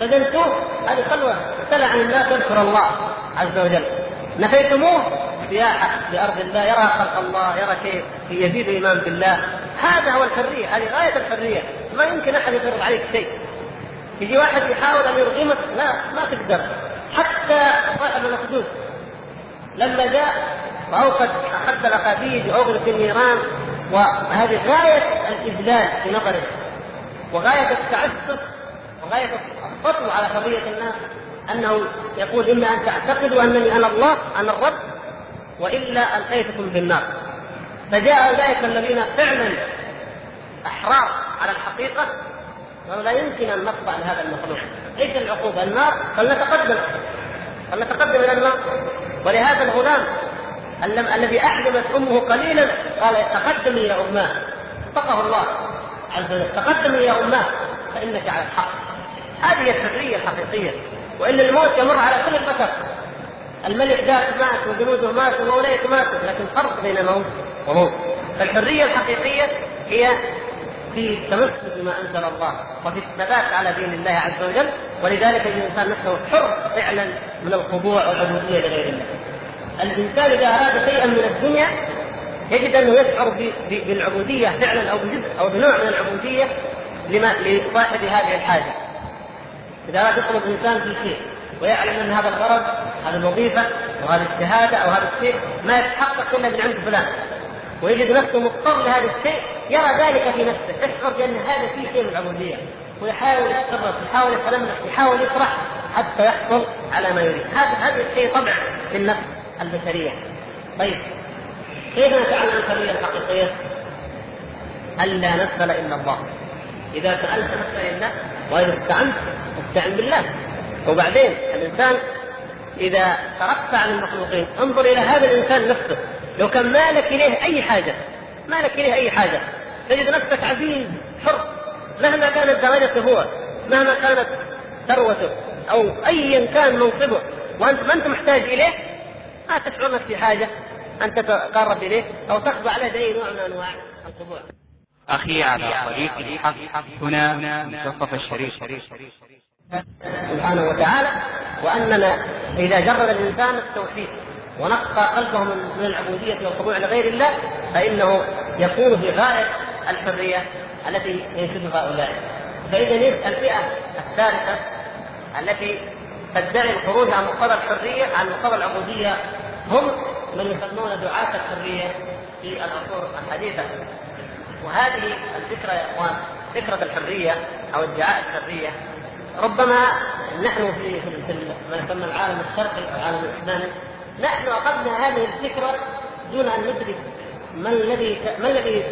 سجنتوه هذه خلوة. ابتلى عن الناس يذكر الله عز وجل. نفيتموه؟ سياحة لأرض الله يرى خلق الله يرى شيء يزيد إيمان بالله. هذا هو الحرية هذه غاية الحرية. ما يمكن أحد يفرض عليك شيء. يجي واحد يحاول أن يرغمك لا ما تقدر حتى صاحب الأخدود لما جاء وأوقد أخذ الأخاديد وأغلق النيران وهذه غاية الإذلال في نظره وغاية التعسف وغاية السطو على قضية الناس. أنه يقول إما أن تعتقدوا أنني أنا الله أنا الرب وإلا ألقيتكم في النار. فجاء أولئك الذين فعلا أحرار على الحقيقة قالوا لا يمكن أن نخضع لهذا المخلوق. إيش العقوبة؟ النار فلنتقدم فلنتقدم إلى النار. ولهذا الغلام الذي أحجبت أمه قليلا قال تقدمي يا أماه اتقه الله عز وجل. تقدمي يا أماه فإنك على الحق. هذه الحرية الحقيقية. وإن الموت يمر على كل البشر الملك ذاك مات وجنوده ماتوا وأولئك ماتوا لكن فرق بين موت وموت فالحرية الحقيقية هي في التمسك بما أنزل الله وفي الثبات على دين الله عز وجل ولذلك الإنسان نفسه حر فعلا من الخضوع والعبوديه لغير الله. الإنسان إذا أراد شيئا من الدنيا يجد أنه يشعر بالعبودية فعلا أو بجزء أو بنوع من العبودية لما لصاحب هذه الحاجة. إذا اراد يطلب انسان في شيء ويعلم أن هذا الغرض هذه الوظيفة وهذه الشهادة أو هذا الشيء ما يتحقق إلا من عند فلان. ويجد نفسه مضطر لهذا الشيء يرى ذلك في نفسه يشعر بأن هذا فيه شيء من العبودية. ويحاول يتصرف يحاول يتلمح يحاول يفرح حتى يحصل على ما يريد. هذا هذا الشيء طبع في النفس البشرية. طيب كيف نتعلم الحريه الحقيقية؟ ألا نسأل إلا الله. إذا سألت فاسال الله واذا استعنت فاستعن بالله. وبعدين الإنسان إذا تركت عن المخلوقين انظر إلى هذا الإنسان نفسه. لو كان مالك إليه أي حاجة مالك إليه أي حاجة. تجد نفسك عزيز حر. مهما كانت درجته هو مهما كانت ثروته أو ايا كان منصبه. وانت ما أنت محتاج إليه ما تشعر نفسك بحاجة. ان تتقرب إليه أو تخضع له باي نوع من أنواع الخضوع. أخي على طريق الحق. هنا منتصف الشريف. سبحانه وتعالى وأننا إذا جرد الإنسان التوحيد ونقى قلبه من العبودية والخضوع لغير الله فإنه يكون في غاية الحرية التي ينشدها هؤلاء. فإذا الفئة الثالثة التي تدعي الخروج عن مقتضى الحرية عن مقتضى العبودية هم من يسمون دعاة الحرية في العصور الحديثة. وهذه الفكرة يا إخوان فكرة الحرية أو ادعاء الحرية ربما نحن في ما يسمى العالم الشرقي أو العالم الإسلامي نحن أخذنا هذه الفكرة دون أن ندرك ما الذي ما الذي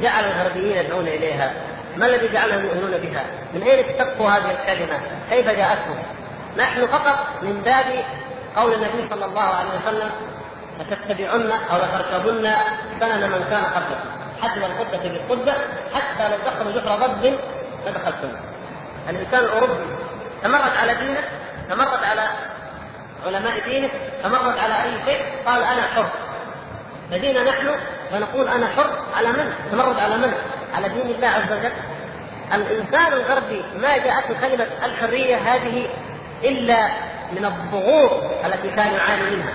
جعل الغربيين يدعون إليها؟ ما الذي جعلهم يؤمنون بها؟ من أين استقوا هذه الكلمة؟ كيف جاءتهم؟ نحن فقط من باب قول النبي صلى الله عليه وسلم لتتبعن أو لتركبن سنن من كان قبلكم حجم القبة بالقبة حتى لو دخلوا جحر ضب لدخلتم الإنسان الأوروبي تمرد على دينه تمرد على علماء دينه تمرد على أي شيء؟ قال أنا حر. فدينا نحن ونقول أنا حر على من؟ تمرد على من؟ على دين الله عز وجل. الإنسان الغربي ما جاءته كلمة الحرية هذه إلا من الضغوط التي كان يعاني منها.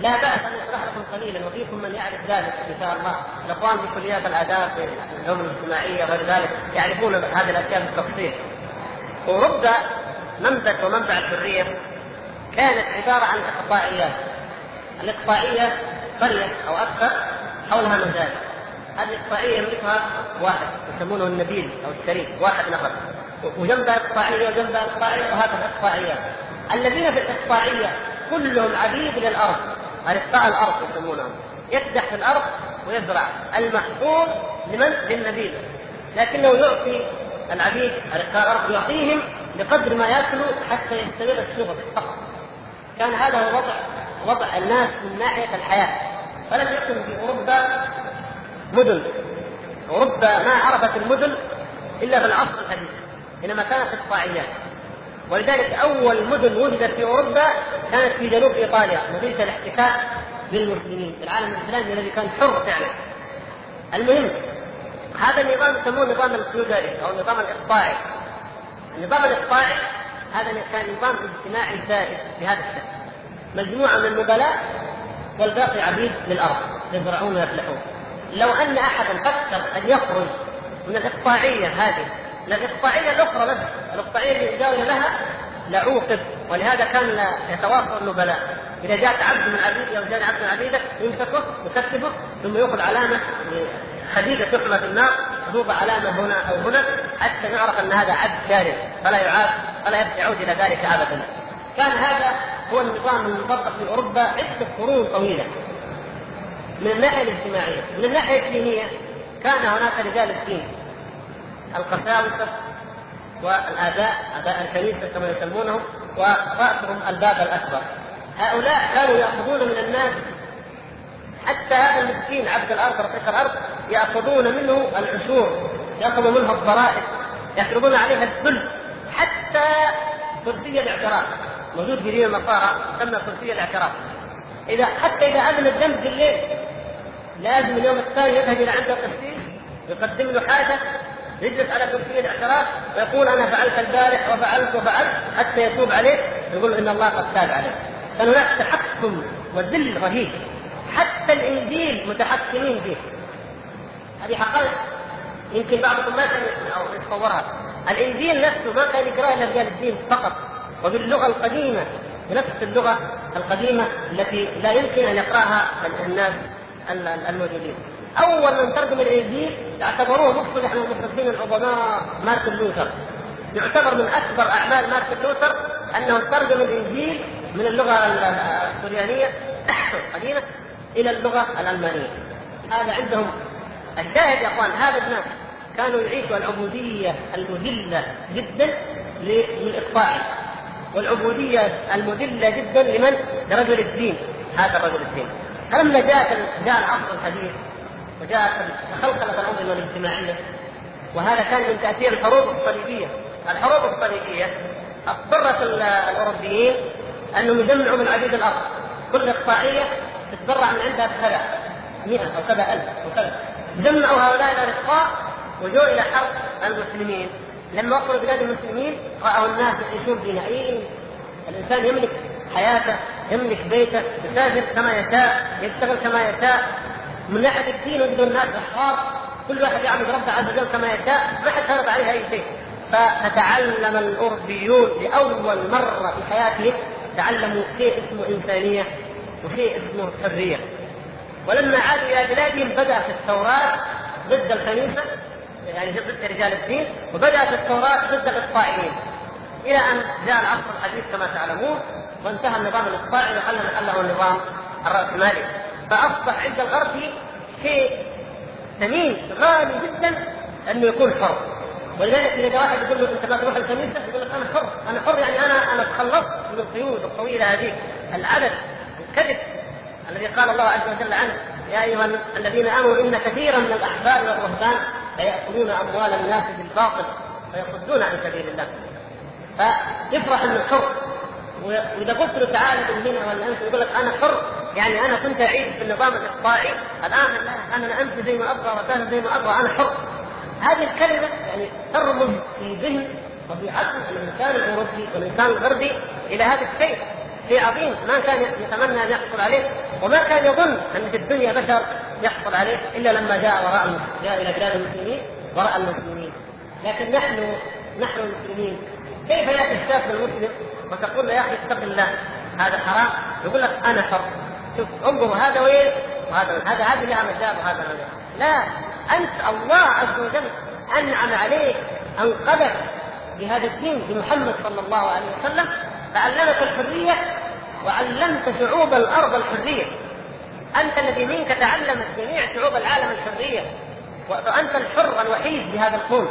لا بأس أن اشرح لكم قليلا وفيكم من يعرف ذلك إن شاء الله. الأخوان في كليات الآداب في العلوم الاجتماعية وغير ذلك يعرفون هذه الأشياء بالتفصيل اوروبا منبت ومنبع الحرية كانت عبارة عن إقطاعيات. الإقطاعية قريه أو أكثر حولها مزاد هذه الإقطاعية يملكها واحد يسمونه النبيل أو الشريف واحد نفر وجنبها اقطاعيه وجنبها اقطاعيه وهكذا إقطاعيات. الذين في الإقطاعية كلهم عبيد للأرض. ارقاء الأرض يسمونهم يكدح في الأرض ويزرع. المحصول لمن؟ للنبيل لكنه يعطي العبيد ارقاء الأرض يعطيهم بقدر ما يأكلوا حتى يستمر الشغل فقط. كان هذا هو وضع وضع الناس من ناحية الحياة. فلم يكن في أوروبا مدن. أوروبا ما عرفت المدن إلا في العصر الحديث. إنما كانت اقطاعيات ولذلك أول مدن وجدت في أوروبا كانت في جنوب إيطاليا مدينه الاحتكاك بالمسلمين في العالم الإسلامي الذي كان حر فعلا. المهم هذا النظام يسموه النظام الفيودالي أو النظام الإقطاعي. النظام الإقطاعي هذا كان نظام اجتماعي سائد بهذا الشكل. مجموعة من النبلاء والباقي عبيد للأرض يزرعون ويفلحون. لو أن احدا فكر أن يخرج من الإقطاعية هذه الاقطاعيه الأخرى بس الاقطاعيه المجاوره لها لعوقب ولهذا كان يتواصل النبلاء إذا جاءت عبد من عبيد أو جاء عبد من عبيدك يمسكه يكتبه ثم يأخذ علامة حديده تحمى في النار توضع علامة هنا أو هنا حتى نعرف أن هذا عبد شارد فلا يعاد فلا يعود إلى ذلك ابدا. كان هذا هو النظام المطبق في أوروبا عدة قرون طويلة. من الناحية الاجتماعية، من الناحية الدينية كان هناك رجال الدين القساوسه والاباء اباء الكنيسة كما يسمونهم وراسهم الباب الأكبر. هؤلاء كانوا يأخذون من الناس حتى هذا المسكين عبد الأرض رقيق الأرض يأخذون منه العشور. ياخذوا منه الضرائب يفرضون عليها الذل حتى كرسي الاعتراف. موجود في دين النصارى يسمى كرسي الاعتراف. إذا حتى إذا أذن الذنب بالليل لازم اليوم الثاني يذهب إلى عند القسيس يقدم له حاجة يجلس على كرسي الاعتراف ويقول أنا فعلت البارح وفعلت وفعلت حتى يتوب عليه يقول إن الله قد تاب عليه. كان هناك تحكم وذل رهيب. حتى الإنجيل متحكمين فيه. هذه حقائق يمكن بعضكم ما كان يتصورها. الإنجيل نفسه ما كان يقراه إلا رجال الدين فقط. وباللغه القديمة بنفس اللغة القديمة التي لا يمكن أن يقرأها الناس الموجودين. اول من ترجم الإنجيل اعتبروه مصلح من المصلحين العظماء مارتن لوثر. يعتبر من أكبر أعمال مارتن لوثر أنه ترجم الإنجيل من اللغة السريانيه القديمه *coughs* إلى اللغة الألمانية. هذا عندهم الشاهد يا اخوان هذا الناس كانوا يعيشوا العبودية المذلة جدا للاقطاع والعبودية المذلة جدا لمن؟ لرجل الدين هذا رجل الدين فلما جاء جاء العصر الحديث وجاءت تخلخلت الانظمه الاجتماعية وهذا كان من تأثير الحروب الصليبية. الحروب الصليبية اضطرت الأوروبيين أنهم يجمعوا من عبيد الأرض. كل إقطاعية تتبرع من عندها بكذا 100 أو كذا ألف أو كذا جمعوا هؤلاء الارقاء وجوا إلى حرب المسلمين. لما وصلوا بلاد المسلمين رأوا الناس يعيشون بنعيم الإنسان يملك حياته يملك بيته يسافر كما يشاء يشتغل كما يشاء. من ناحية الدين وجدوا الناس احرار كل واحد يعبد ربه عز وجل كما يشاء ما حد فرض عليه أي شيء. فتتعلم الاوروبيون لأول مرة في حياتهم تعلموا شيء اسمه إنسانية وشيء اسمه حرية. ولما عادوا إلى بلادهم بدات التوراه ضد الكنيسه يعني ضد رجال الدين وبدات التوراه ضد الاقطاعيين إلى أن جاء العصر الحديث كما تعلمون وانتهى النظام الاقطاعي وحل محله النظام الرأسمالي. فأصبح عند الغرب شيء ثمين غالي جدا أنه يكون حر. ولذلك إذا واحد يقول له أنت ما تروح الكنيسه يقول لك أنا حر. أنا حر يعني أنا أنا تخلصت من القيود الطويله هذه العدد الكذب الذي قال الله عز وجل عنه. يا أيها الذين آمنوا إن كثيرا من الأحبار والرهبان ليأكلون أموال الناس بالباطل ويصدون عن سبيل الله. فيفرح انه حر واذا قلت له تعال من هنا ولا انت يقول لك أنا حر. يعني أنا كنت أعيش في النظام الإقطاعي. الآن لا أنا امشي زي ما أبغى واسافر زي ما أبغى أنا حر. هذه الكلمة يعني ترمز في ذهن عقل الإنسان الأوروبي والإنسان الغربي إلى هذا الشيء. شيء عظيم. ما كان يتمنى أن يحصل عليه وما كان يظن أن في الدنيا بشر يحصل عليه إلا لما جاء وراء جاء إلى بلاد المسلمين وراء المسلمين. لكن نحن نحن المسلمين كيف ياتي الشاب المسلم؟ وتقول له يا أخي اتق الله هذا حرام. يقول لك أنا حر. شوف انظر هذا وين؟ وهذا هذا هذه لها مجال وهذا لا أنت الله عز وجل أنعم عليك انقذك بهذا الدين بمحمد صلى الله عليه وسلم فعلمك الحرية وعلمت شعوب الأرض الحرية. أنت الذي منك تعلمت جميع شعوب العالم الحرية وأنت الحر الوحيد بهذا الكون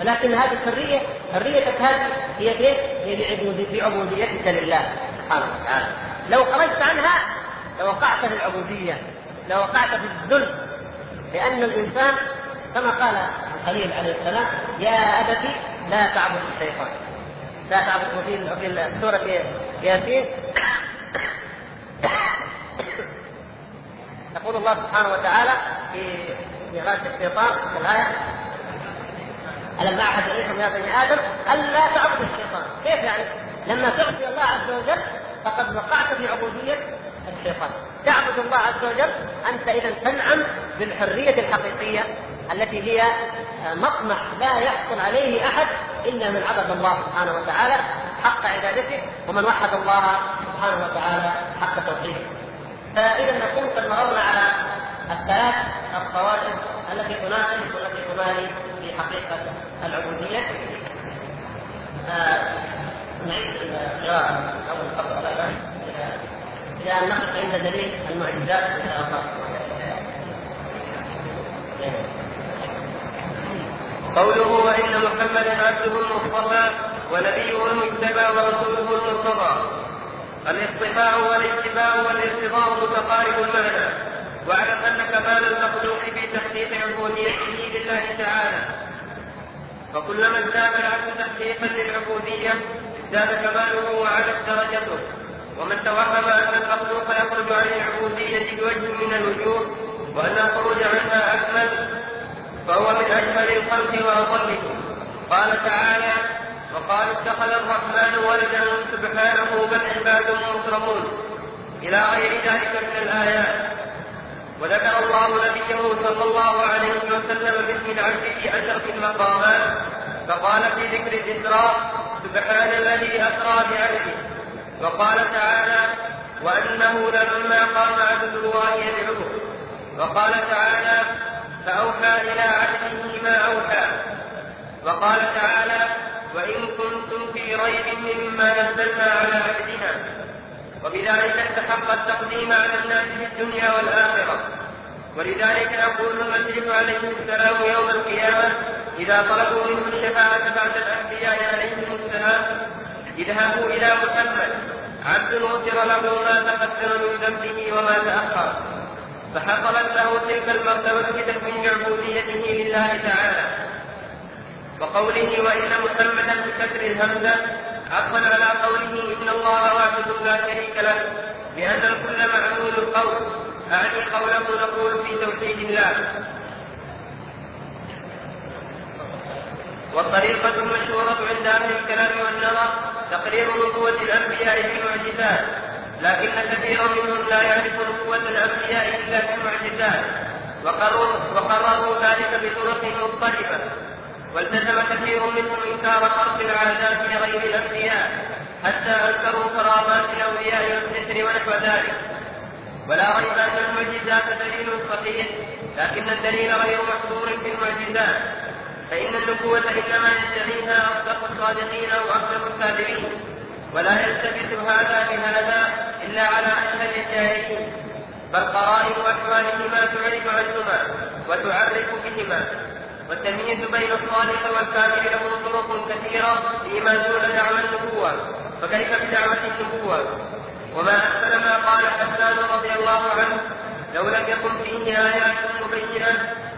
ولكن هذه الحرية حريتك هذه هي في هي بعبوديتك لله سبحانه وتعالى. لو خرجت عنها لوقعت في العبودية لوقعت في الذل لأن الإنسان كما قال الخليل عليه السلام يا ابت لا تعبد الشيطان. لا تعبد في سورة ياسين. يقول الله سبحانه وتعالى في غاية الشيطان في الآية ألم أعهد إليكم يا بني آدم ألا تعبدوا الشيطان، كيف يعني؟ لما تعصي الله عز وجل فقد وقعت في عبودية الشيطان، تعبد الله عز وجل أنت إذا تنعم بالحرية الحقيقية التي هي مطمح لا يحصل عليه أحد إلا من عبد الله سبحانه وتعالى حق عبادته ومن وحد الله سبحانه وتعالى حق توحيده. فإذا نكون قد مررنا على الثلاث الطوائف التي تناسب والتي تماري في حقيقة العبودية. نعيد القراءة أول فقرة إلى أن نقف عند دليل المعجزات. قوله وإن محمدا عبده المصطفى ونبيه المجتبى ورسوله المرتضى الاصطفاء والاتباع والارتضاء متقارب المعنى. واعلم أن كمال المخلوق في تحقيق عبوديته لله تعالى. فكلما ازداد العبد تحقيقا للعبودية ازداد كماله وعلت درجته. ومن توهم أن المخلوق يخرج عن العبودية بوجه من الوجوه وأن الخروج عنها أكمل فهو من أجمل الخلق واضلهم قال تعالى وقالوا اتخذ الرحمن ولدا سبحانه بل عباد مكرمون. إلى غير ذلك من الآيات. وذكر الله نبيه صلى الله عليه وسلم باسم العبد في اشرف المقامات فقال في ذكر الإسراء سبحان الذي أسرى بعبده. وقال تعالى وأنه لما قام عبد الله يدعوه. وقال تعالى فأوحى إلى عبده ما أوحى. وقال تعالى وإن كنتم في ريب مما نزلنا على عبدنا. وبذلك استحق التقديم على الناس في الدنيا والآخرة. ولذلك يقول المسيح عليه السلام يوم القيامة إذا طلبوا منه الشفاعة بعد الأنبياء عليهم السلام اذهبوا إلى محمد. عبد غفر له ما تقدم من ذنبه وما تأخر. فحصلت له تلك المرتبة بتكوين عبوديته لله تعالى. وقوله وإن محمدا بكسر الهمزة عطفا على قوله إن الله واحد لا شريك له لأن الكل معلول القول. أعني قوله نقول في توحيد الله. والطريقة المشهورة عند أهل الكلام والنظر تقرير نبوة الأنبياء بالمعجزات، لكن كثيرا منهم لا يعرف نبوة الأنبياء إلا بالمعجزات، وقرروا, وقرروا ذلك بطرق مختلفة، والتزم كثير منهم إنكار خلق العادات لغير الأنبياء حتى أنكروا كرامات الأولياء والسحر ونحو ذلك. ولا ريب أن المعجزات دليل صحيح لكن الدليل غير محظور في المعجزات فإن النبوة إنما يدعيها أصدق الصادقين أو اصدق الكاذبين ولا يلتفت هذا بهذا إلا على اشهر الجاهلين بل قرائن احوالهما تعرف عنهما وتعرف بهما. والتمييز بين الصالح والكامل له طرق كثيرة فيما دون دعوى النبوة. فكيف بدعوة النبوة؟ وما أحسن ما قال حسان رضي الله عنه لو لم يكن فيه آيات مبينة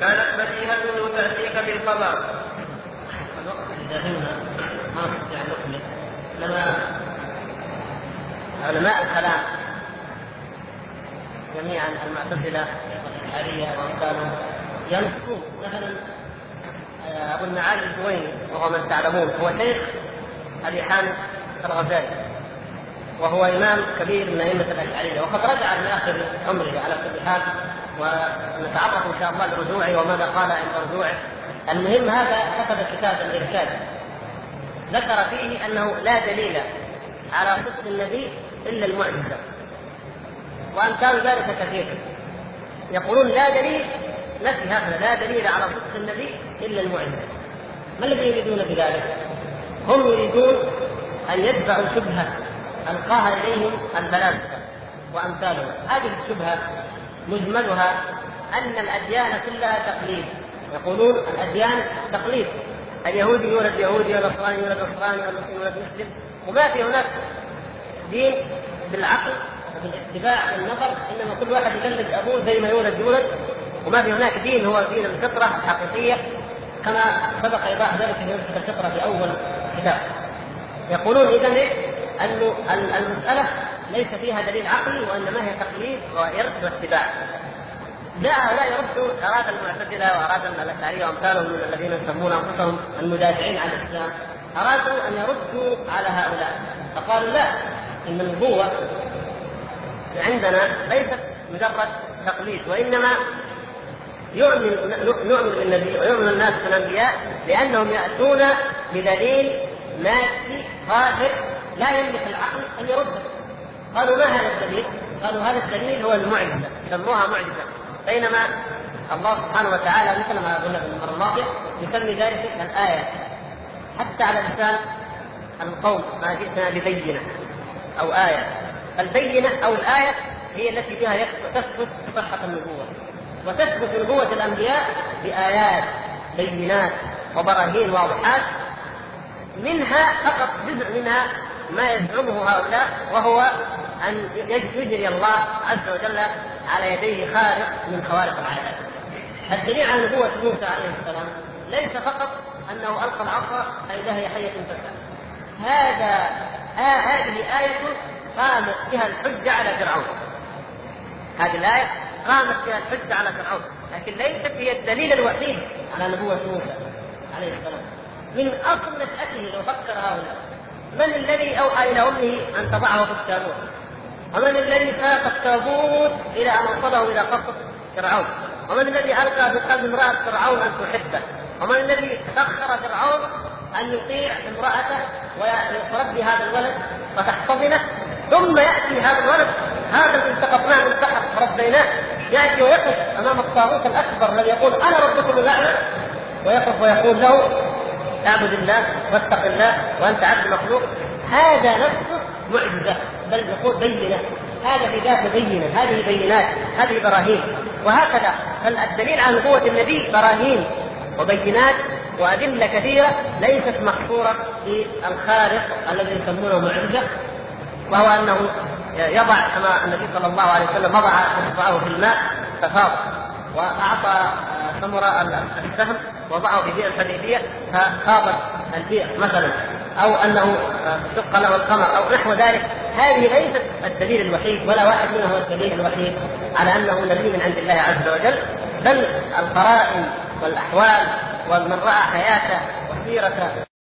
كانت بديهة تأتيك بالخبر. لما علماء الكلام جميعا المعتزلة والأشعرية وامثالهم ينصون مثلا أبو المعالي الجويني وهو من تعلمون هو شيخ أبي حامد الغزالي وهو إمام كبير من أئمة الاشعريه وقد رجع في آخر عمره على كل حال ونتعرف إن شاء الله لرجوعه وماذا قال عند رجوعه. المهم هذا كتب كتاب الإرشاد. ذكر فيه أنه لا دليل على صدق النبي إلا المعجزة وامثال ذلك كثير. يقولون لا دليل نفي هذا لا دليل على صدق النبي إلا المعجزه ما الذي يريدون بذلك؟ هم يريدون أن يدفعوا شبهة القاها إليهم الفلاسفه وأمثالهم. هذه الشبهة مجملها أن الأديان كلها تقليد. يقولون الأديان تقليد. اليهودي يولد يهودي والنصراني يولد نصراني والمسلم يولد مسلم. وما في هناك دين بالعقل وبالاتباع والنظر إنما كل واحد يقلد أبوه زي ما يولد يولد. وما في هناك دين هو دين الفطرة الحقيقية كما سبق ايضاح ذلك في نسخه الفطرة في أول كتاب. يقولون اذا؟ انه المسألة ليس فيها دليل عقلي وإنما هي تقليد وارث واتباع. جاء هؤلاء يردوا أراد المعتزلة وأراد الاشعريه وأمثالهم من الذين يسمون أنفسهم المدافعين عن الإسلام ارادوا أن يردوا على هؤلاء فقالوا لا إن النبوة عندنا ليست مجرد تقليد وإنما يؤمن نؤمن بالنبي ويؤمن الناس بالانبياء لانهم يأتون بدليل مادي ظاهر لا يملك العقل أن يرده. قالوا ما هذا الدليل؟ قالوا هذا الدليل هو المعجزة سموها معجزة. بينما الله سبحانه وتعالى مثل ما قلنا في المرة الماضية يسمي ذلك الآية. حتى على لسان القوم ما جئتنا ببينة أو آية. البينة أو الآية هي التي بها تثبت صحة النبوة. وتثبت نبوة الأنبياء بآيات بينات وبراهين واضحات منها فقط جزء منها ما يزعمه هؤلاء وهو أن يجري الله عز وجل على يديه خارق من خوارق العادات. الدليل على نبوة موسى عليه السلام ليس فقط أنه ألقى العصا فاذا هي حية تسعى. هذا آه هذه آية قامت بها الحجة على فرعون. هذه الآية قامت بها الحجة على فرعون، لكن ليست هي الدليل الوحيد على نبوة موسى عليه السلام. من أصل نشأته لو فكر هؤلاء من الذي أوحى إلى أمه أن تضعه في التابوت؟ ومن الذي ساق التابوت إلى أن وصله إلى قصر فرعون؟ ومن الذي ألقى في قلب امرأة فرعون أن تحبه؟ ومن الذي سخر فرعون أن يطيع امرأته ويربي هذا الولد وتحتضنه ثم يأتي هذا الولد هذا الذي التقطناه من تحت وربيناه يأتي ويقف أمام الطاغوت الأكبر الذي يقول أنا ربكم الاعلى ويقف ويقول له اعبد الله واتق الله وأنت عبد مخلوق. هذا نفسه معجزة بل نقول بينة. هذا في ذاته بينة هذه بينات هذه براهين وهكذا فالدليل على نبوة النبي براهين وبينات وأدلة كثيرة ليست محصورة في الخارق الذي يسمونه معجزة. وهو أنه يضع كما النبي صلى الله عليه وسلم وضع اصبعه في الماء ففاض وأعطى ثمر السهم وضعه في بئر الحديبيه فخاضت البئر مثلا. أو أنه شق له القمر أو نحو ذلك. هذه ليست الدليل الوحيد ولا واحد منها هو الدليل الوحيد على أنه نبي من عند الله عز وجل. بل القرائن والأحوال ومن رأى حياته وسيرته